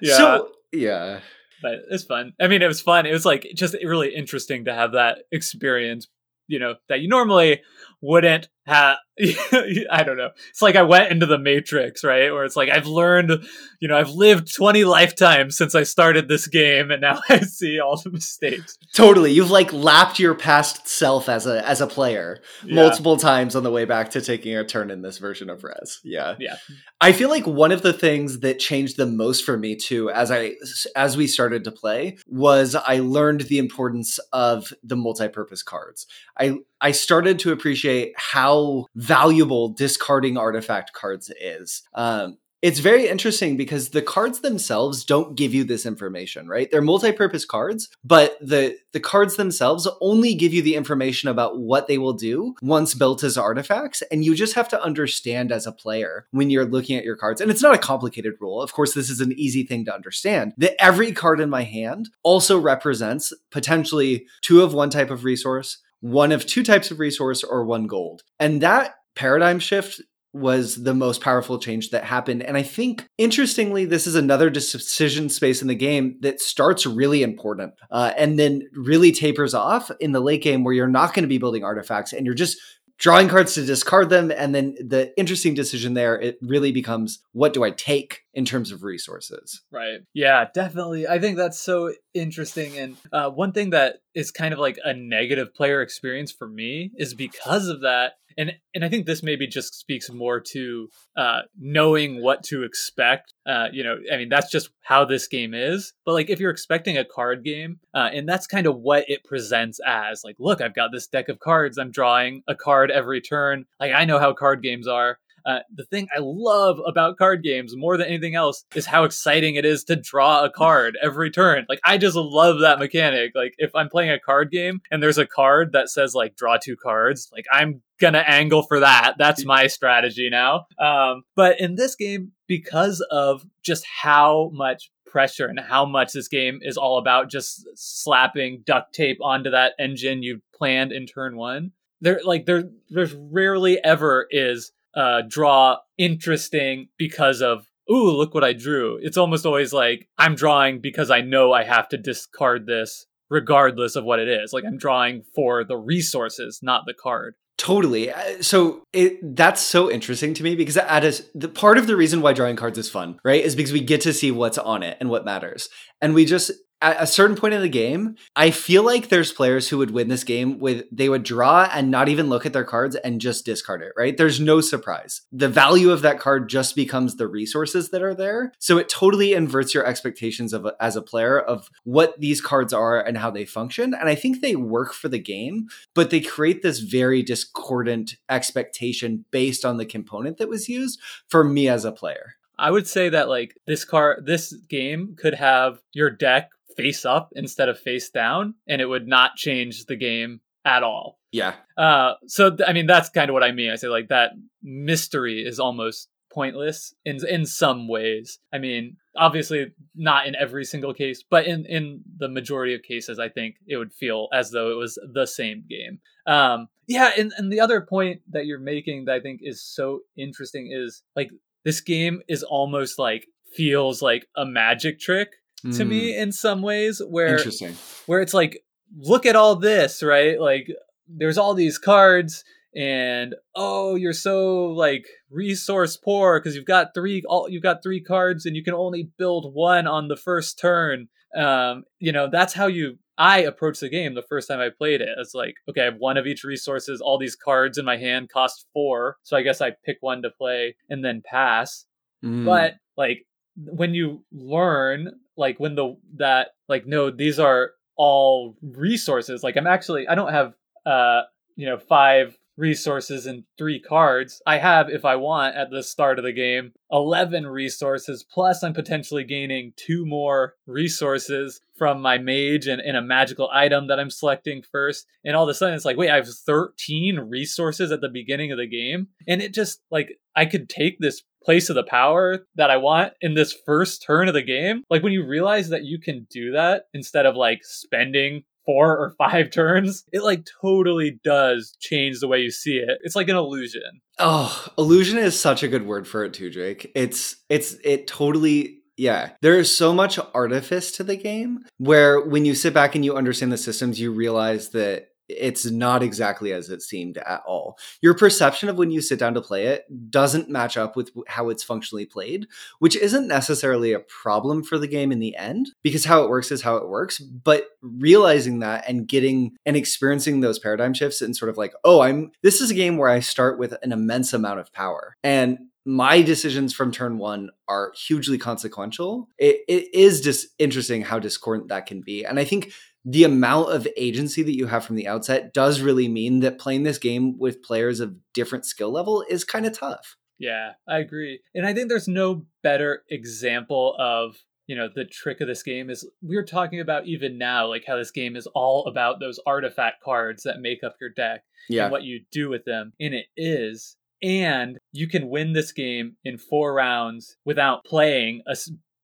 yeah. So yeah but it's fun. I mean, it was fun. It was like just really interesting to have that experience, you know, that you normally wouldn't have <laughs> I don't know. It's like I went into the matrix, right? Where it's like I've learned, you know, I've lived 20 lifetimes since I started this game and now <laughs> I see all the mistakes. Totally. You've like lapped your past self as a as a player yeah. multiple times on the way back to taking a turn in this version of Res. Yeah. Yeah. I feel like one of the things that changed the most for me too as I as we started to play was I learned the importance of the multi-purpose cards. I I started to appreciate how valuable discarding artifact cards is. Um, it's very interesting because the cards themselves don't give you this information, right? They're multi-purpose cards, but the the cards themselves only give you the information about what they will do once built as artifacts, and you just have to understand as a player when you're looking at your cards. And it's not a complicated rule. Of course, this is an easy thing to understand. That every card in my hand also represents potentially two of one type of resource, one of two types of resource or one gold. And that paradigm shift was the most powerful change that happened. And I think, interestingly, this is another decision space in the game that starts really important uh, and then really tapers off in the late game where you're not going to be building artifacts and you're just drawing cards to discard them and then the interesting decision there it really becomes what do i take in terms of resources? Right. Yeah definitely. I think that's so interesting and uh, one thing that is kind of like a negative player experience for me is because of that and and I think this maybe just speaks more to uh, knowing what to expect. Uh, you know, I mean that's just how this game is. But like if you're expecting a card game, uh, and that's kind of what it presents as. Like, look, I've got this deck of cards. I'm drawing a card every turn. Like I know how card games are. Uh, the thing I love about card games more than anything else is how exciting it is to draw a card every turn. Like I just love that mechanic. Like if I'm playing a card game and there's a card that says like draw two cards, like I'm gonna angle for that. That's my strategy now. Um, but in this game, because of just how much pressure and how much this game is all about just slapping duct tape onto that engine you planned in turn one. There, like there, there's rarely ever is uh, draw interesting because of ooh look what I drew. It's almost always like I'm drawing because I know I have to discard this regardless of what it is. Like I'm drawing for the resources, not the card. Totally. Uh, so it that's so interesting to me because at a, the part of the reason why drawing cards is fun, right, is because we get to see what's on it and what matters, and we just at a certain point in the game, I feel like there's players who would win this game with they would draw and not even look at their cards and just discard it, right? There's no surprise. The value of that card just becomes the resources that are there. So it totally inverts your expectations of as a player of what these cards are and how they function. And I think they work for the game, but they create this very discordant expectation based on the component that was used for me as a player. I would say that like this car this game could have your deck face up instead of face down, and it would not change the game at all. Yeah. Uh, so th- I mean, that's kind of what I mean. I say like that mystery is almost pointless in in some ways. I mean, obviously not in every single case, but in in the majority of cases, I think it would feel as though it was the same game. Um, yeah, and and the other point that you're making that I think is so interesting is like this game is almost like feels like a magic trick mm. to me hmm. in some ways where interesting where it's like look at all this right like there's all these cards and oh you're so like resource poor because you've got three all you've got three cards and you can only build one on the first turn um you know that's how you i approached the game the first time i played it it's like okay i have one of each resources all these cards in my hand cost four so i guess i pick one to play and then pass mm. but like when you learn like when the that like no these are all resources like i'm actually i don't have uh you know five resources and three cards. I have if i want at the start of the game 11 resources plus i'm potentially gaining two more resources from my mage and, and a magical item that i'm selecting first and all of a sudden it's like wait i have 13 resources at the beginning of the game and it just like i could take this place of the power that I want in this first turn of the game. Like when you realize that you can do that instead of like spending four or five <laughs> turns, it like totally does change the way you see it. It's like an illusion. Oh, illusion is such a good word for it too, Jake. It's it's it totally yeah. There is so much artifice to the game where when you sit back and you understand the systems, you realize that it's not exactly as it seemed at all. Your perception of when you sit down to play it doesn't match up with how it's functionally played, which isn't necessarily a problem for the game in the end because how it works is how it works. But realizing that and getting and experiencing those paradigm shifts and sort of like, oh, I'm this is a game where I start with an immense amount of power. And my decisions from turn one are hugely consequential. It, it is just interesting how discordant that can be. And I think the amount of agency that you have from the outset does really mean that playing this game with players of different skill level is kind of tough. Yeah, I agree. And I think there's no better example of, you know, the trick of this game is we're talking about even now, like how this game is all about those artifact cards that make up your deck yeah. and what you do with them. And it is. And you can win this game in four rounds without playing a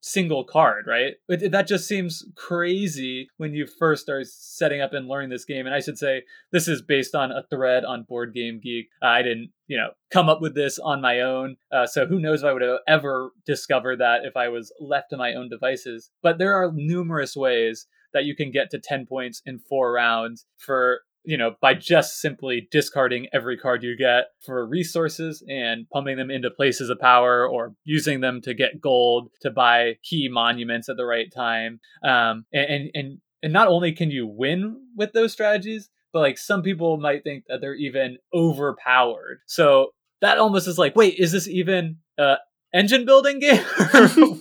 single card, right? It, that just seems crazy when you first start setting up and learning this game. And I should say, this is based on a thread on Board Game Geek. Uh, I didn't, you know, come up with this on my own. Uh, so who knows if I would have ever discovered that if I was left to my own devices. But there are numerous ways that you can get to 10 points in four rounds for you know, by just simply discarding every card you get for resources and pumping them into places of power or using them to get gold to buy key monuments at the right time. Um, and, and, and not only can you win with those strategies, but like some people might think that they're even overpowered. So that almost is like, wait, is this even a engine building game? <laughs>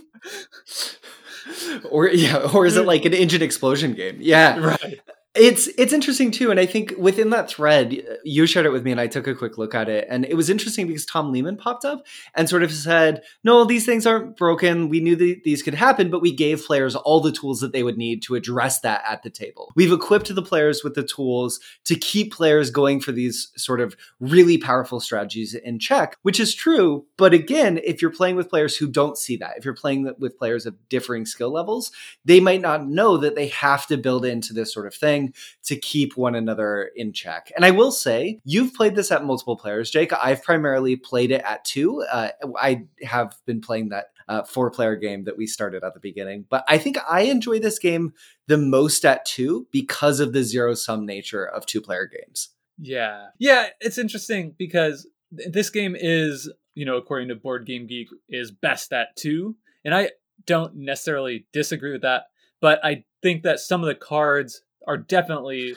or yeah, or is it like an <laughs> engine explosion game? Yeah, right. It's it's interesting too, and I think within that thread, you shared it with me, and I took a quick look at it, and it was interesting because Tom Lehmann popped up and sort of said, "No, these things aren't broken. We knew that these could happen, but we gave players all the tools that they would need to address that at the table. We've equipped the players with the tools to keep players going for these sort of really powerful strategies in check, which is true. But again, if you're playing with players who don't see that, if you're playing with players of differing skill levels, they might not know that they have to build into this sort of thing." To keep one another in check. And I will say, you've played this at multiple players, Jake. I've primarily played it at two. Uh, I have been playing that uh, four player game that we started at the beginning. But I think I enjoy this game the most at two because of the zero sum nature of two player games. Yeah. Yeah, it's interesting because this game is, you know, according to Board Game Geek, is best at two. And I don't necessarily disagree with that, but I think that some of the cards are definitely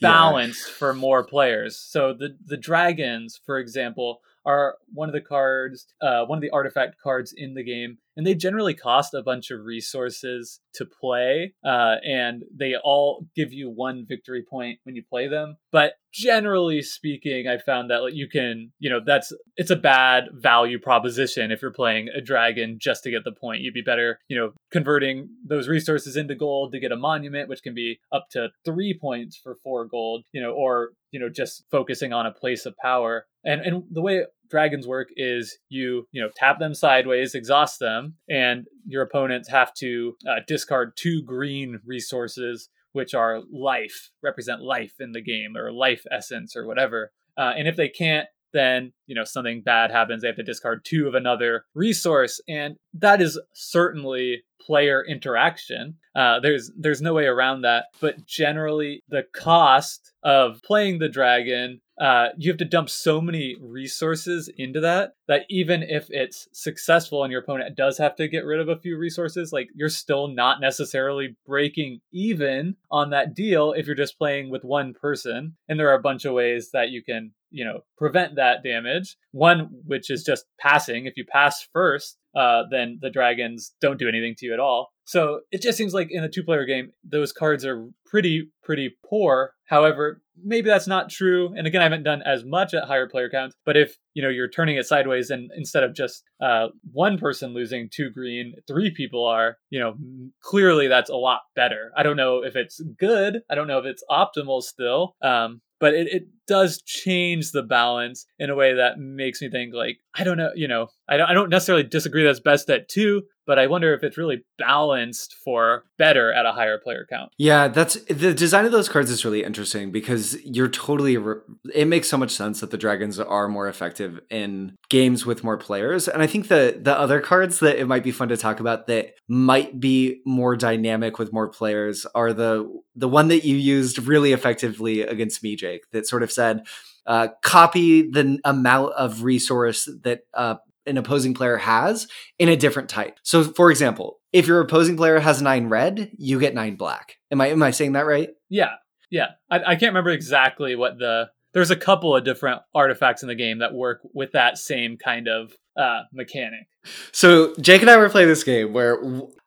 balanced yeah. for more players. So the the dragons, for example, are one of the cards, uh, one of the artifact cards in the game, and they generally cost a bunch of resources to play, uh, and they all give you one victory point when you play them. But generally speaking, I found that like, you can, you know, that's it's a bad value proposition if you're playing a dragon just to get the point. You'd be better, you know, converting those resources into gold to get a monument, which can be up to three points for four gold, you know, or you know just focusing on a place of power and and the way dragons work is you you know tap them sideways exhaust them and your opponents have to uh, discard two green resources which are life represent life in the game or life essence or whatever. Uh, and if they can't then you know something bad happens they have to discard two of another resource and that is certainly player interaction. Uh, there's there's no way around that but generally the cost of playing the dragon uh, you have to dump so many resources into that that even if it's successful and your opponent does have to get rid of a few resources, like you're still not necessarily breaking even on that deal if you're just playing with one person. And there are a bunch of ways that you can, you know, prevent that damage. One, which is just passing. If you pass first, uh, then the dragons don't do anything to you at all. So it just seems like in a two player game, those cards are pretty, pretty poor. However, maybe that's not true. And again, I haven't done as much at higher player counts, but if, you know, you're turning it sideways and instead of just uh, one person losing two green, three people are, you know, clearly that's a lot better. I don't know if it's good. I don't know if it's optimal still. Um, but it, it does change the balance in a way that makes me think like i don't know you know i don't, I don't necessarily disagree that's best at two but I wonder if it's really balanced for better at a higher player count. Yeah, that's the design of those cards is really interesting because you're totally it makes so much sense that the dragons are more effective in games with more players. And I think the the other cards that it might be fun to talk about that might be more dynamic with more players are the the one that you used really effectively against me, Jake, that sort of said uh, copy the amount of resource that uh, an opposing player has in a different type. So, for example, if your opposing player has nine red, you get nine black. Am I am I saying that right? Yeah, yeah. I, I can't remember exactly what the. There's a couple of different artifacts in the game that work with that same kind of uh, mechanic. So Jake and I were playing this game where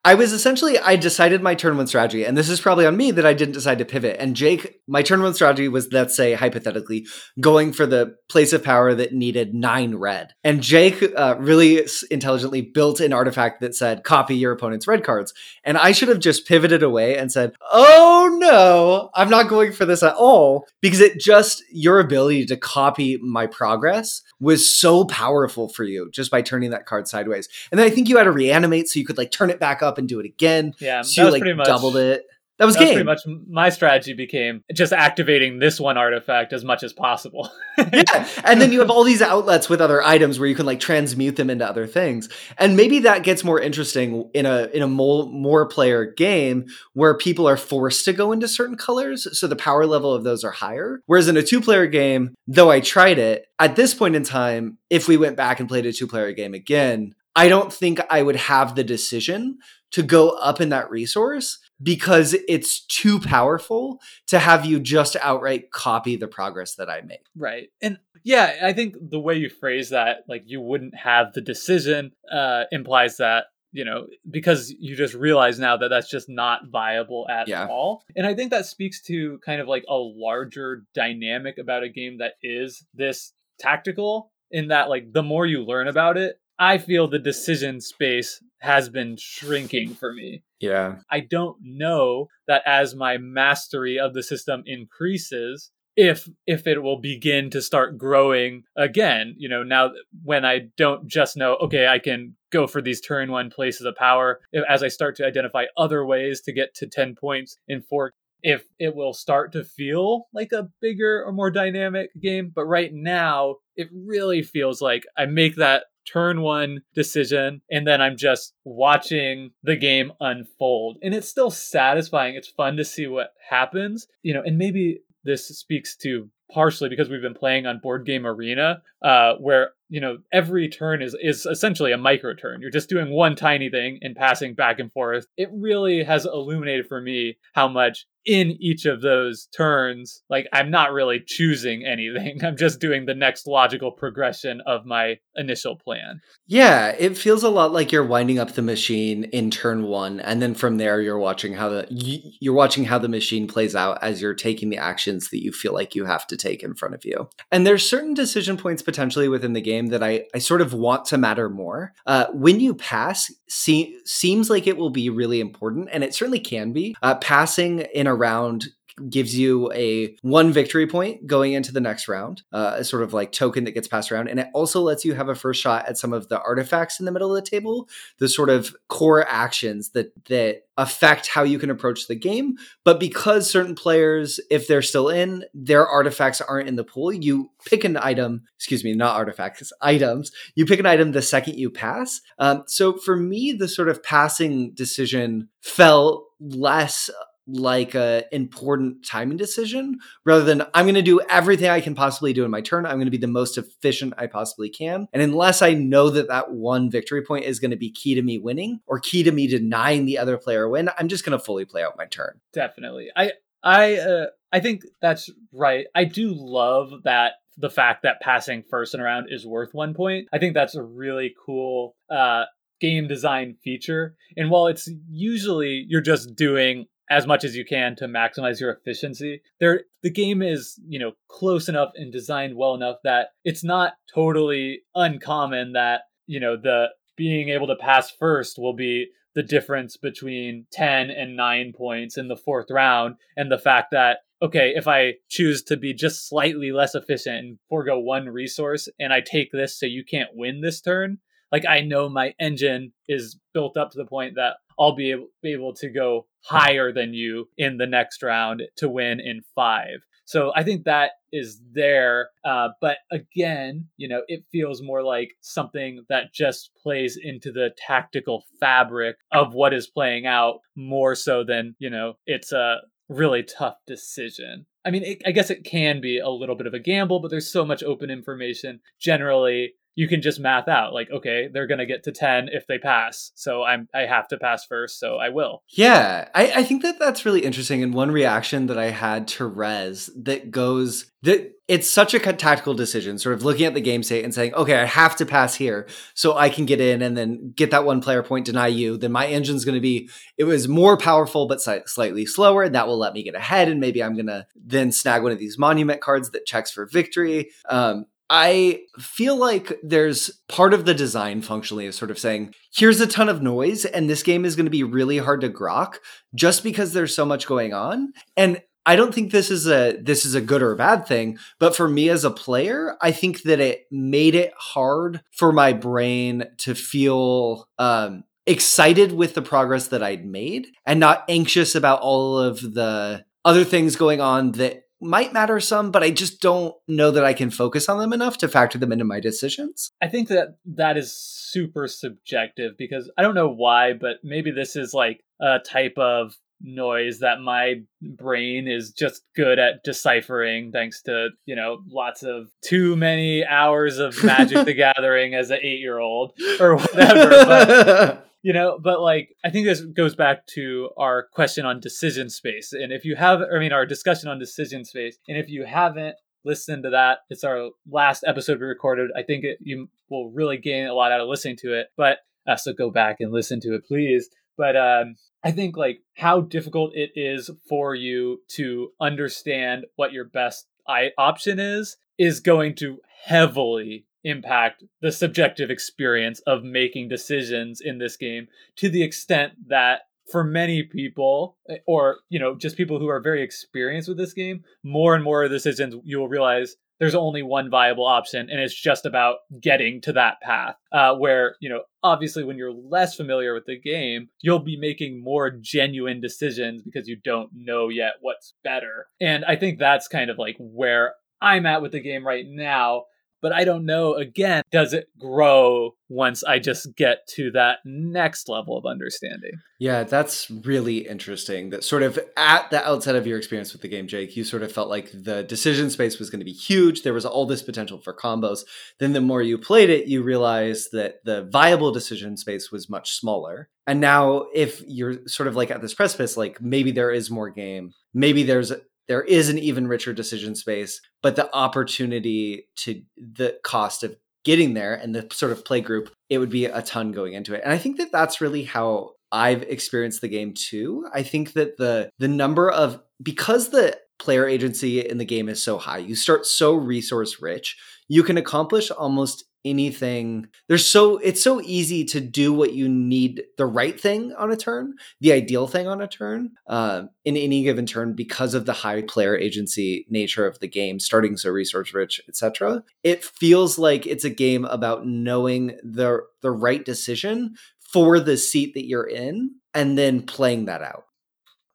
I was essentially I decided my turn one strategy, and this is probably on me that I didn't decide to pivot. And Jake, my turn one strategy was let's say hypothetically going for the place of power that needed nine red, and Jake uh, really intelligently built an artifact that said copy your opponent's red cards, and I should have just pivoted away and said, oh no, I'm not going for this at all because it just your ability to copy my progress was so powerful for you just by turning that card sideways, and then I think you had to reanimate so you could like turn it back up and do it again. Yeah, so you like pretty much, doubled it. That was, that was pretty much my strategy became just activating this one artifact as much as possible. <laughs> yeah, and then you have all these outlets with other items where you can like transmute them into other things, and maybe that gets more interesting in a in a more more player game where people are forced to go into certain colors, so the power level of those are higher. Whereas in a two player game, though I tried it at this point in time, if we went back and played a two player game again, I don't think I would have the decision to go up in that resource because it's too powerful to have you just outright copy the progress that I make. Right. And yeah, I think the way you phrase that, like you wouldn't have the decision, uh, implies that you know, because you just realize now that that's just not viable at yeah. all. And I think that speaks to kind of like a larger dynamic about a game that is this tactical in that like the more you learn about it, I feel the decision space has been shrinking for me. Yeah. I don't know that as my mastery of the system increases, if if it will begin to start growing again you know now when i don't just know okay i can go for these turn one places of power if, as i start to identify other ways to get to 10 points in four if it will start to feel like a bigger or more dynamic game but right now it really feels like i make that turn one decision and then I'm just watching the game unfold. And it's still satisfying. It's fun to see what happens, you know, and maybe this speaks to partially because we've been playing on board game arena uh, where you know every turn is is essentially a micro turn you're just doing one tiny thing and passing back and forth it really has illuminated for me how much in each of those turns like i'm not really choosing anything. <laughs> I'm just doing the next logical progression of my initial plan. Yeah it feels a lot like you're winding up the machine in turn one and then from there you're watching how the you're watching how the machine plays out as you're taking the actions that you feel like you have to take in front of you. And there's certain decision points potentially within the game that i i sort of want to matter more. Uh, when you pass see, seems like it will be really important and it certainly can be. Uh, passing in a round gives you a one victory point going into the next round, uh, a sort of like token that gets passed around. And it also lets you have a first shot at some of the artifacts in the middle of the table, the sort of core actions that that affect how you can approach the game. But because certain players, if they're still in, their artifacts aren't in the pool, you pick an item, excuse me, not artifacts, items. You pick an item the second you pass. Um, so for me, the sort of passing decision felt less like a important timing decision rather than I'm going to do everything I can possibly do in my turn. I'm going to be the most efficient I possibly can. And unless I know that that one victory point is going to be key to me winning or key to me denying the other player win, I'm just going to fully play out my turn. Definitely. I I uh, I think that's right. I do love that the fact that passing first and around is worth one point. I think that's a really cool uh game design feature. And while it's usually you're just doing as much as you can to maximize your efficiency. There the game is, you know, close enough and designed well enough that it's not totally uncommon that, you know, the being able to pass first will be the difference between 10 and 9 points in the fourth round and the fact that okay, if I choose to be just slightly less efficient and forego one resource and I take this so you can't win this turn, like I know my engine is built up to the point that I'll be able, be able to go higher than you in the next round to win in five. So I think that is there. Uh, but again, you know, it feels more like something that just plays into the tactical fabric of what is playing out more so than, you know, it's a really tough decision. I mean, it, I guess it can be a little bit of a gamble, but there's so much open information. Generally, you can just math out like okay they're to get to 10 if they pass so i'm i have to pass first so i will. Yeah I, I think that that's really interesting and one reaction that i had to res that goes that it's such a tactical decision sort of looking at the game state and saying okay i have to pass here so i can get in and then get that one player point deny you then my engine's going to be it was more powerful but slightly slower and that will let me get ahead and maybe i'm going to then snag one of these monument cards that checks for victory. Um, I feel like there's part of the design functionally is sort of saying, here's a ton of noise, and this game is going to be really hard to grok just because there's so much going on. And I don't think this is a this is a good or a bad thing, but for me as a player, I think that it made it hard for my brain to feel um, excited with the progress that I'd made and not anxious about all of the other things going on that might matter some, but I just don't know that I can focus on them enough to factor them into my decisions. I think that that is super subjective because I don't know why, but maybe this is like a type of noise that my brain is just good at deciphering thanks to you know lots of too many hours of magic the <laughs> gathering as an eight year old <laughs> or whatever but you know but like i think this goes back to our question on decision space and if you have i mean our discussion on decision space and if you haven't listened to that it's our last episode we recorded i think it, you will really gain a lot out of listening to it but uh, so go back and listen to it please but um I think like how difficult it is for you to understand what your best option is is going to heavily impact the subjective experience of making decisions in this game to the extent that for many people eh, or you know just people who are very experienced with this game more and more decisions you will realize there's only one viable option and it's just about getting to that path uh, where you know obviously when you're less familiar with the game you'll be making more genuine decisions because you don't know yet what's better. And i think that's kind of like where i'm at with the game right now but I don't know, again, does it grow once I just get to that next level of understanding? Yeah, that's really interesting. That sort of at the outset of your experience with the game, Jake, you sort of felt like the decision space was going to be huge. There was all this potential for combos. Then the more you played it, you realized that the viable decision space was much smaller. And now, if you're sort of like at this precipice, like maybe there is more game, maybe there's there is an even richer decision space, but the opportunity to the cost of getting there and the sort of play group, it would be a ton going into it. And I think that that's really how I've experienced the game too. I think that the the number of because the player agency in the game is so high, you start so resource rich, you can accomplish almost anything. There's so it's so easy to do what you need the right thing on a turn the ideal thing on a turn uh, in any given turn because of the high player agency nature of the game starting so resource rich etc it feels like it's a game about knowing the the right decision for the seat that you're in and then playing that out.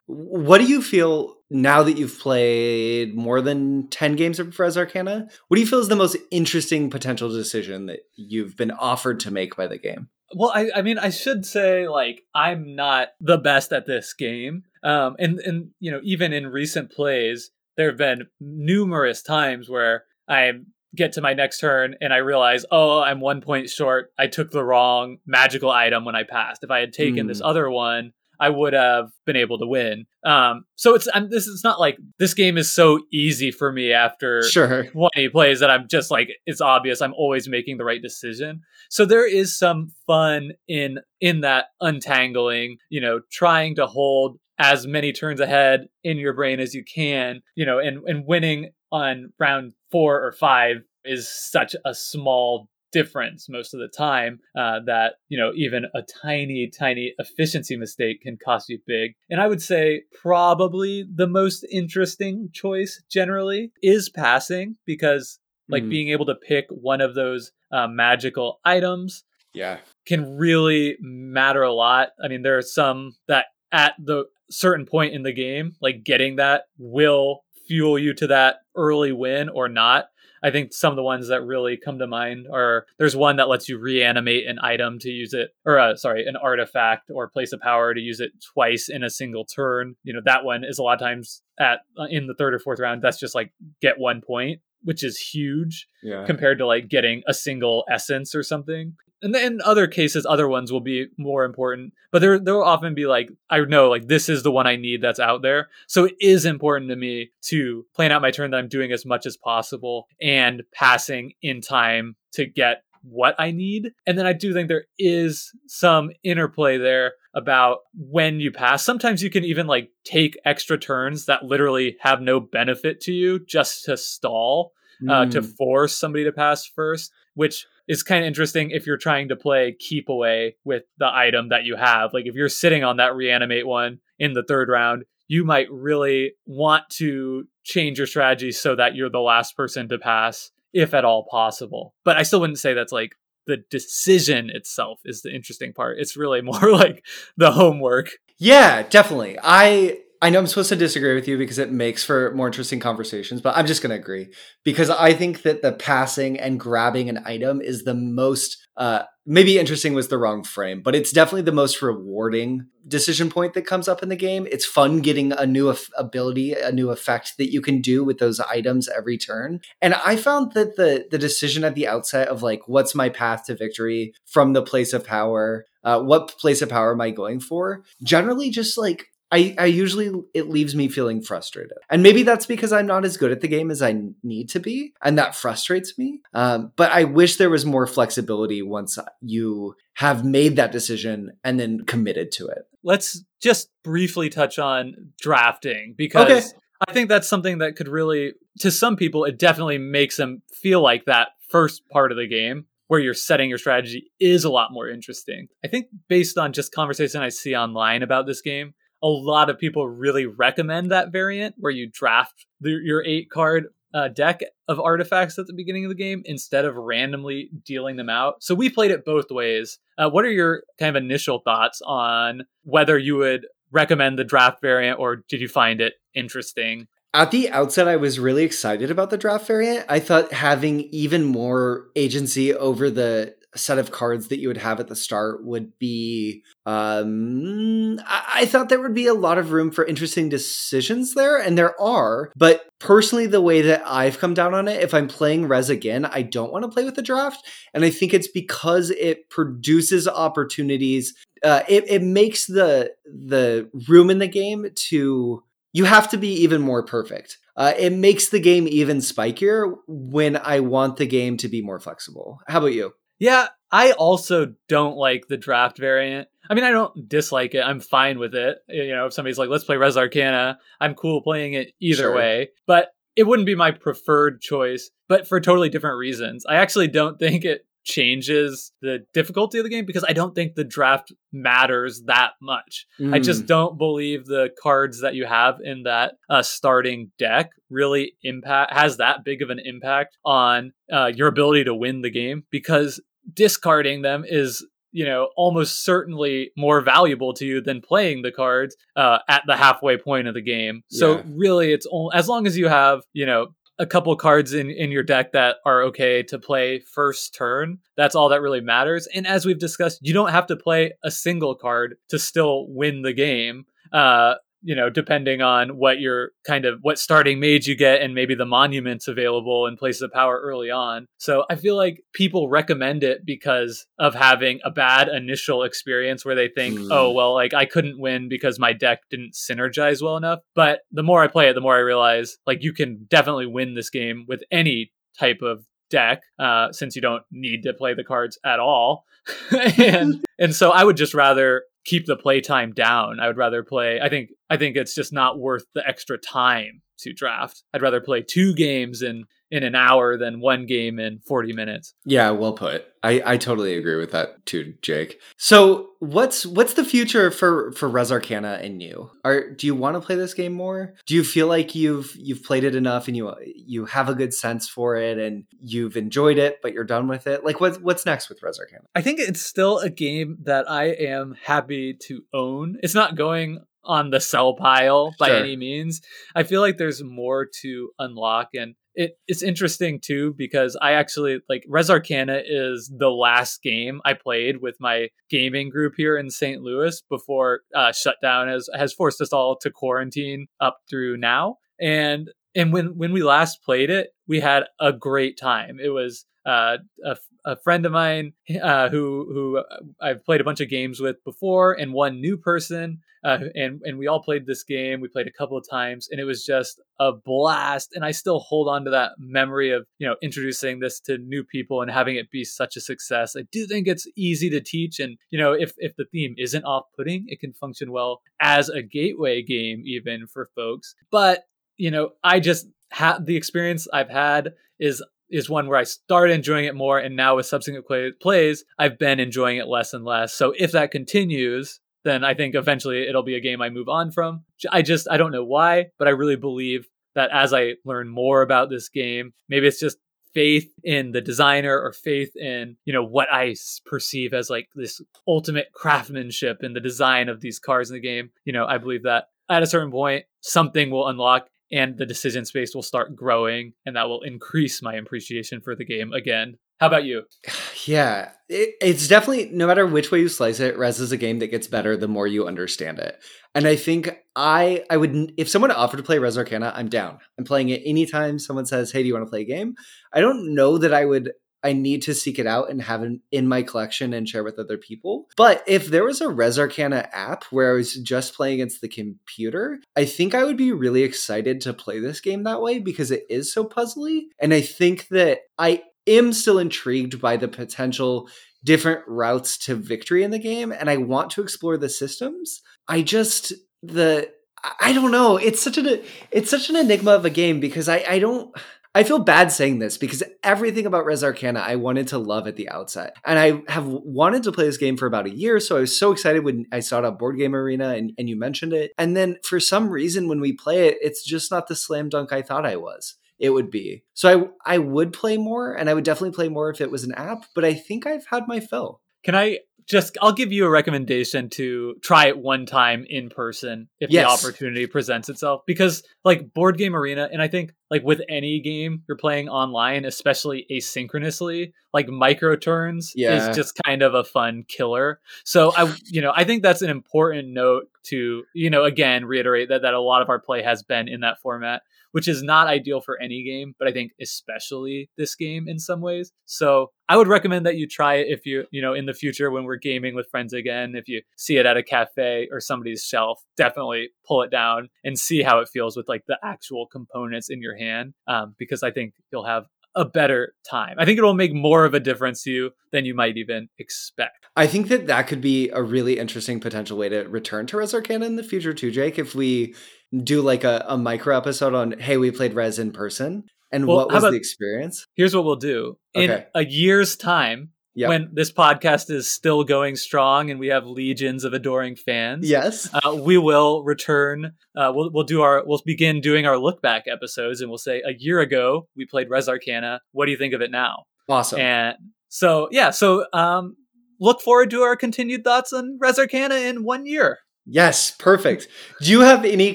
What do you feel now that you've played more than 10 games of Res Arcana, what do you feel is the most interesting potential decision that you've been offered to make by the game? Well, I, I mean, I should say, like, I'm not the best at this game. Um, and, and, you know, even in recent plays, there have been numerous times where I get to my next turn and I realize, oh, I'm one point short. I took the wrong magical item when I passed. If I had taken mm. this hmm. other one, I would have been able to win. Um, so it's I'm, this is not like this game is so easy for me after sure 20 plays that I'm just like it's obvious I'm always making the right decision. So there is some fun in in that untangling, you know, trying to hold as many turns ahead in your brain as you can, you know, and and winning on round 4 or 5 is such a small difference most of the time uh, that you know even a tiny tiny efficiency mistake can cost you big. And i would say probably the most interesting choice generally is passing because like mm. being able to pick one of those uh, magical items yeah. can really matter a lot. I mean there are some that at the certain point in the game like getting that will fuel you to that early win or not I think some of the ones that really come to mind are there's one that lets you reanimate an item to use it, or uh, sorry, an artifact or place of power to use it twice in a single turn. You know, that one is a lot of times at uh, in the third or fourth round. That's just like get one point, which is huge yeah. compared to like getting a single essence or something and then in other cases other ones will be more important but there there will often be like i know like this is the one i need that's out there. So it is important to me to plan out my turn that i'm doing as much as possible and passing in time to get what i need. And then i do think there is some interplay there about when you pass. Sometimes you can even like take extra turns that literally have no benefit to you just to stall uh, to mm. force somebody to pass first which is kind of interesting if you're trying to play keep away with the item that you have. Like if you're sitting on that reanimate one in the third round, you might really want to change your strategy so that you're the last person to pass, if at all possible. But I still wouldn't say that's like the decision itself is the interesting part. It's really <laughs> more like the homework. Yeah, definitely. I I know I'm supposed to disagree with you because it makes for more interesting conversations, but I'm just going to agree because I think that the passing and grabbing an item is the most, uh, maybe interesting was the wrong frame, but it's definitely the most rewarding decision point that comes up in the game. It's fun getting a new ability, a new effect that you can do with those items every turn. And I found that the the decision at the outset of like, what's my path to victory from the place of power? Uh, what place of power am I going for? Generally, just like I, I usually it leaves me feeling frustrated and maybe that's because i'm not as good at the game as i need to be and that frustrates me um, but i wish there was more flexibility once you have made that decision and then committed to it let's just briefly touch on drafting because okay. i think that's something that could really to some people it definitely makes them feel like that first part of the game where you're setting your strategy is a lot more interesting. I think based on just conversation I see online about this game, a lot of people really recommend that variant where you draft the, your eight card uh, deck of artifacts at the beginning of the game instead of randomly dealing them out. So we played it both ways. Uh, what are your kind of initial thoughts on whether you would recommend the draft variant or did you find it interesting? At the outset, I was really excited about the draft variant. I thought having even more agency over the set of cards that you would have at the start would be um I-, I, thought there would be a lot of room for interesting decisions there and there are but personally the way that i've come down on it if i'm playing res again i don't want to play with the draft and i think it's because it produces opportunities uh, it, it makes the the room in the game to you have to be even more perfect uh, it makes the game even spikier when I want the game to be more flexible. How about you? Yeah, I also don't like the draft variant. I mean, I don't dislike it. I'm fine with it. You know, if somebody's like, let's play Res Arcana, I'm cool playing it either sure. way. But it wouldn't be my preferred choice, but for totally different reasons. I actually don't <laughs> think it changes the difficulty of the game because I don't think the draft matters that much. Mm. I just don't believe the cards that you have in that uh, starting deck really impact has that big of an impact on uh, your ability to win the game because discarding them is you know almost certainly more valuable to you than playing the cards uh, at the halfway point of the game. So yeah. really it's only, as long as you have you know a couple cards in in your deck that are okay to play first turn that's all that really matters. And as we've discussed you don't have to play a single card to still win the game. Uh, you know, depending on what your kind of what starting mage you get and maybe the monuments available in places of power early on. So I feel like people recommend it because of having a bad initial experience where they think, mm. oh, well, like I couldn't win because my deck didn't synergize well enough. But the more I play it, the more I realize like you can definitely win this game with any type of deck uh, since you don't need to play the cards at all <laughs> and and so i would just rather keep the playtime down. I would rather play. I think I think it's just not worth the extra time to draft. I'd rather play two games in in an hour than one game in 40 minutes. Yeah, well put. I, I totally agree with that too, Jake. So what's what's the future for for Res Arcana and you? Are do you want to play this game more? Do you feel like you've you've played it enough and you you have a good sense for it and you've enjoyed it, but you're done with it? Like what's what's next with Res Arcana? I think it's still a game that I am happy to own. It's not going on the sell pile by sure. any means. I feel like there's more to unlock and it, it's interesting too because I actually like Res Arcana is the last game I played with my gaming group here in St. Louis before uh, shutdown has has forced us all to quarantine up through now. And and when when we last played it, we had a great time. It was uh, a, a friend of mine <laughs> uh, who who I've played a bunch of games with before, and one new person, uh, and and we all played this game. We played a couple of times, and it was just a blast. And I still hold on to that memory of you know introducing this to new people and having it be such a success. I do think it's easy to teach, and you know if if the theme isn't off putting, it can function well as a gateway game even for folks. But you know, I just have the experience I've had is is one where I started enjoying it more, and now with subsequent play- plays, I've been enjoying it less and less. So if that continues, then I think eventually it'll be a game I move on from. I just I don't know why, but I really believe that as I learn more about this game, maybe it's just faith in the designer or faith in you know what i perceive as like this ultimate craftsmanship in the design of these cars in the game you know i believe that at a certain point something will unlock and the decision space will start growing and that will increase my appreciation for the game again. How about you? <sighs> Yeah it, it's definitely no matter which way you slice it res is a game that gets better the more you understand it. And i think i i would if someone offered to play res arcana i'm down. I'm playing it anytime someone says hey do you want to play a game? I don't know that i would I need to seek it out and have it in my collection and share with other people. But if there was a Res Arcana app where I was just playing against the computer, I think I would be really excited to play this game that way because it is so puzzly. And I think that I am still intrigued by the potential different routes to victory in the game and I want to explore the systems. I just the I don't know. It's such an it's such an enigma of a game because I I don't I feel bad saying this because everything about Res Arcana I wanted to love at the outset. And I have wanted to play this game for about a year. So I was so excited when I saw it on Board Game Arena and, and you mentioned it. And then for some reason, when we play it, it's just not the slam dunk I thought I was. It would be. So I I would play more and I would definitely play more if it was an app, but I think I've had my fill. Can I just I'll give you a recommendation to try it one time in person if Yes. the opportunity presents itself because like board game arena and I think like with any game you're playing online especially asynchronously like micro turns Yeah. is just kind of a fun killer. So I you know I think that's an important note to you know again reiterate that that a lot of our play has been in that format which is not ideal for any game, but I think especially this game in some ways. So I would recommend that you try it if you, you know, in the future when we're gaming with friends again, if you see it at a cafe or somebody's shelf, definitely pull it down and see how it feels with like the actual components in your hand. Um, because I think you'll have a better time. I think it will make more of a difference to you than you might even expect. I think that that could be a really interesting potential way to return to Res Arcana in the future too, Jake. If we do like a, a micro episode on, hey, we played Res in person and Well, what was about- the experience? Here's what we'll do. In Okay. a year's time, Yep. when this podcast is still going strong and we have legions of adoring fans, Yes. uh, we will return. Uh, we'll we'll do our we'll begin doing our look back episodes, and we'll say a year ago we played Res Arcana. What do you think of it now? Awesome. And so yeah, so um, look forward to our continued thoughts on Res Arcana in one year. yes, perfect. Do you have any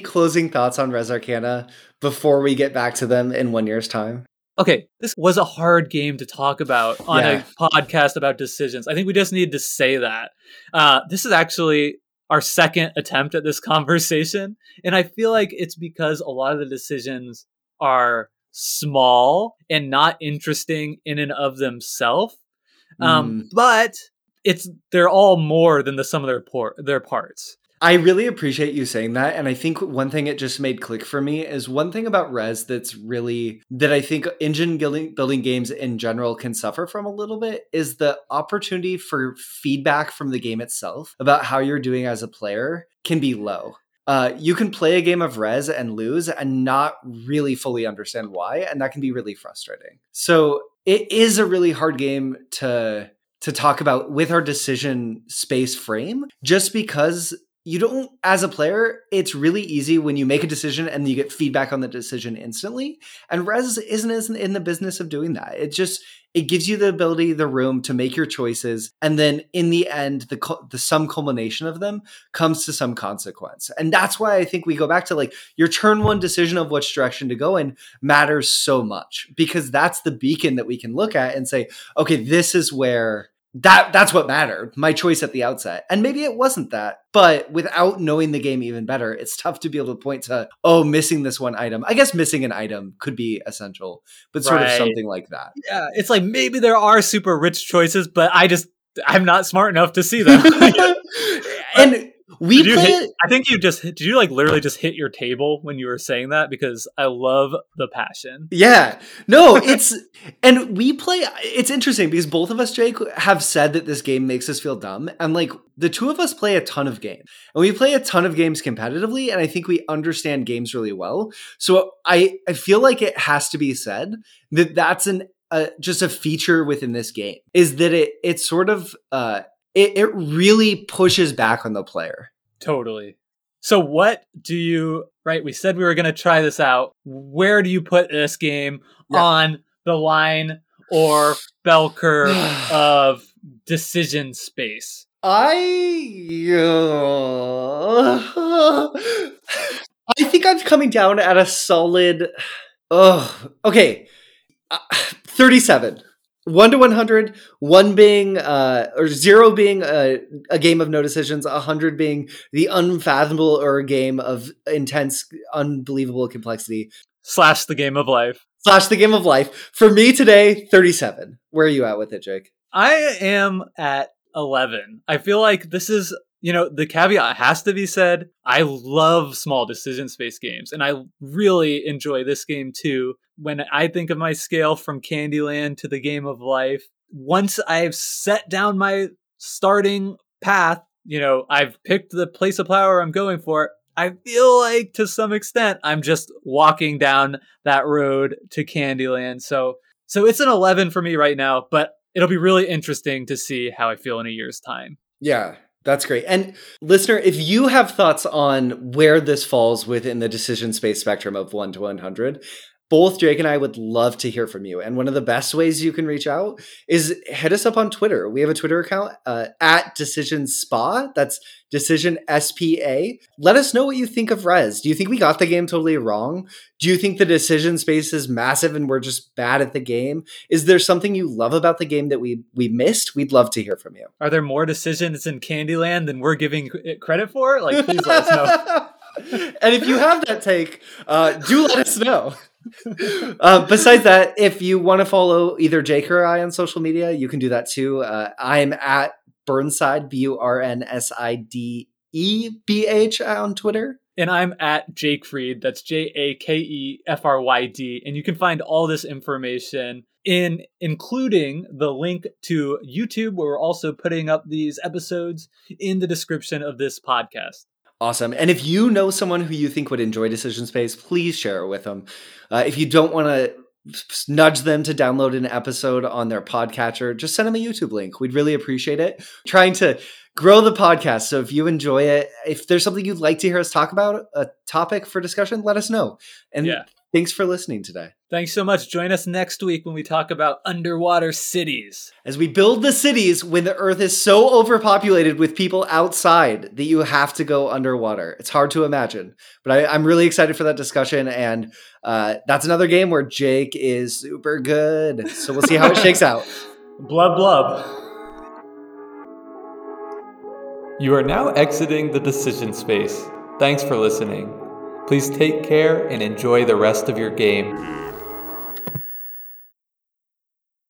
closing thoughts on Res Arcana before we get back to them in one year's time? Okay, this was a hard game to talk about on Yeah. a podcast about decisions. I think we just need to say that. Uh, this is actually our second attempt at this <laughs> conversation. And I feel like it's because a lot of the decisions are small and not interesting in and of themselves. Um, Mm. But it's they're all more than the sum of their por- their parts. I really appreciate you saying that. And I think one thing it just made click for me is one thing about Res that's really, that I think engine building, games in general can suffer from a little bit is the opportunity for feedback from the game itself about how you're doing as a player can be low. Uh, you can play a game of Res and lose and not really fully understand why. And that can be really frustrating. So it is a really hard game to to talk about with our decision space frame just because you don't as a player it's really easy when you make a decision and you get feedback on the decision instantly. And res isn't isn't in the business of doing that. It just it gives you the ability the room to make your choices. And then in the end the the sum culmination of them comes to some consequence. And that's why i think we go back to like your turn one decision of which direction to go in matters so much because that's the beacon that we can look at and say okay this is where that that's what mattered my choice at the outset. And maybe it wasn't that but without knowing the game even better it's tough to be able to point to oh missing this one item. I guess missing an item could be essential but sort of something like that. Yeah, it's like maybe there are super rich choices, but I just I'm not smart enough to see them. <laughs> <laughs> we Did play hit- I think you just did you like literally just hit your table when you were saying that because I love the passion. Yeah. No, it's <laughs> and we play it's interesting because both of us, Jake, have said that this game makes us feel dumb. And like the two of us play a ton of games. And we play a ton of games competitively, and I think we understand games really well. So I I feel like it has to be said that that's an uh, just a feature within this game is that it it's sort of uh it, it really pushes back on the player. Totally. So what do you right, we said we were going to try this out. Where do you put this game Yeah. on the line or bell curve <sighs> of decision space? I uh, I think I'm coming down at a solid oh okay uh, 37 1 to 100 1 being uh or 0 being a, a game of no decisions 100 being the unfathomable or a game of intense unbelievable complexity Slash the game of life. slash the game of life for me today 37 where are you at with it Jake I am at 11. I feel like this is, you know, the caveat has to be said. I love small decision space games, and I really enjoy this game too. When I think of my scale from Candyland to the game of life, once I've set down my starting path, you know, I've picked the place of power I'm going for. I feel like to some extent I'm just walking down that road to Candyland. So so it's an 11 for me right now, but it'll be really interesting to see how I feel in a year's time. Yeah, that's great. And listener, if you have thoughts on where this falls within the decision space spectrum of 1 to 100, both Jake and I would love to hear from you. And one of the best ways you can reach out is hit us up on Twitter. We have a Twitter account uh, at Decision Spa. That's Decision SPA. Let us know what you think of Res. Do you think we got the game totally wrong? Do you think the decision space is massive and we're just bad at the game? Is there something you love about the game that we we missed? We'd love to hear from you. Are there more decisions in Candyland than we're giving it credit for? Like, please let us know. <laughs> and if you have that take, uh, do let us know. <laughs> uh, besides that, if you want to follow either Jake or I on social media, you can do that too. Uh, I'm at Burnside, B U R N S I D E B H on Twitter. And I'm at Jake Fryd. That's J A K E F R Y D. And you can find all this information in including the link to YouTube, where we're also putting up these episodes in the description of this podcast. Awesome. And if you know someone who you think would enjoy Decision Space, please share it with them. Uh, if you don't want to nudge them to download an episode on their podcatcher, just send them a YouTube link. We'd really appreciate it. Trying to grow the podcast. So if you enjoy it, if there's something you'd like to hear us talk about, a topic for discussion, let us know. And yeah. Thanks for listening today. Thanks so much. Join us next week when we talk about underwater cities. As we build the cities when the earth is so overpopulated with people outside that you have to go underwater. It's hard to imagine. But I, am really excited for that discussion. And uh, that's another game where Jake is super good. So we'll see how it shakes out. <laughs> Blub blub. You are now exiting the decision space. Thanks for listening. Please take care and enjoy the rest of your game.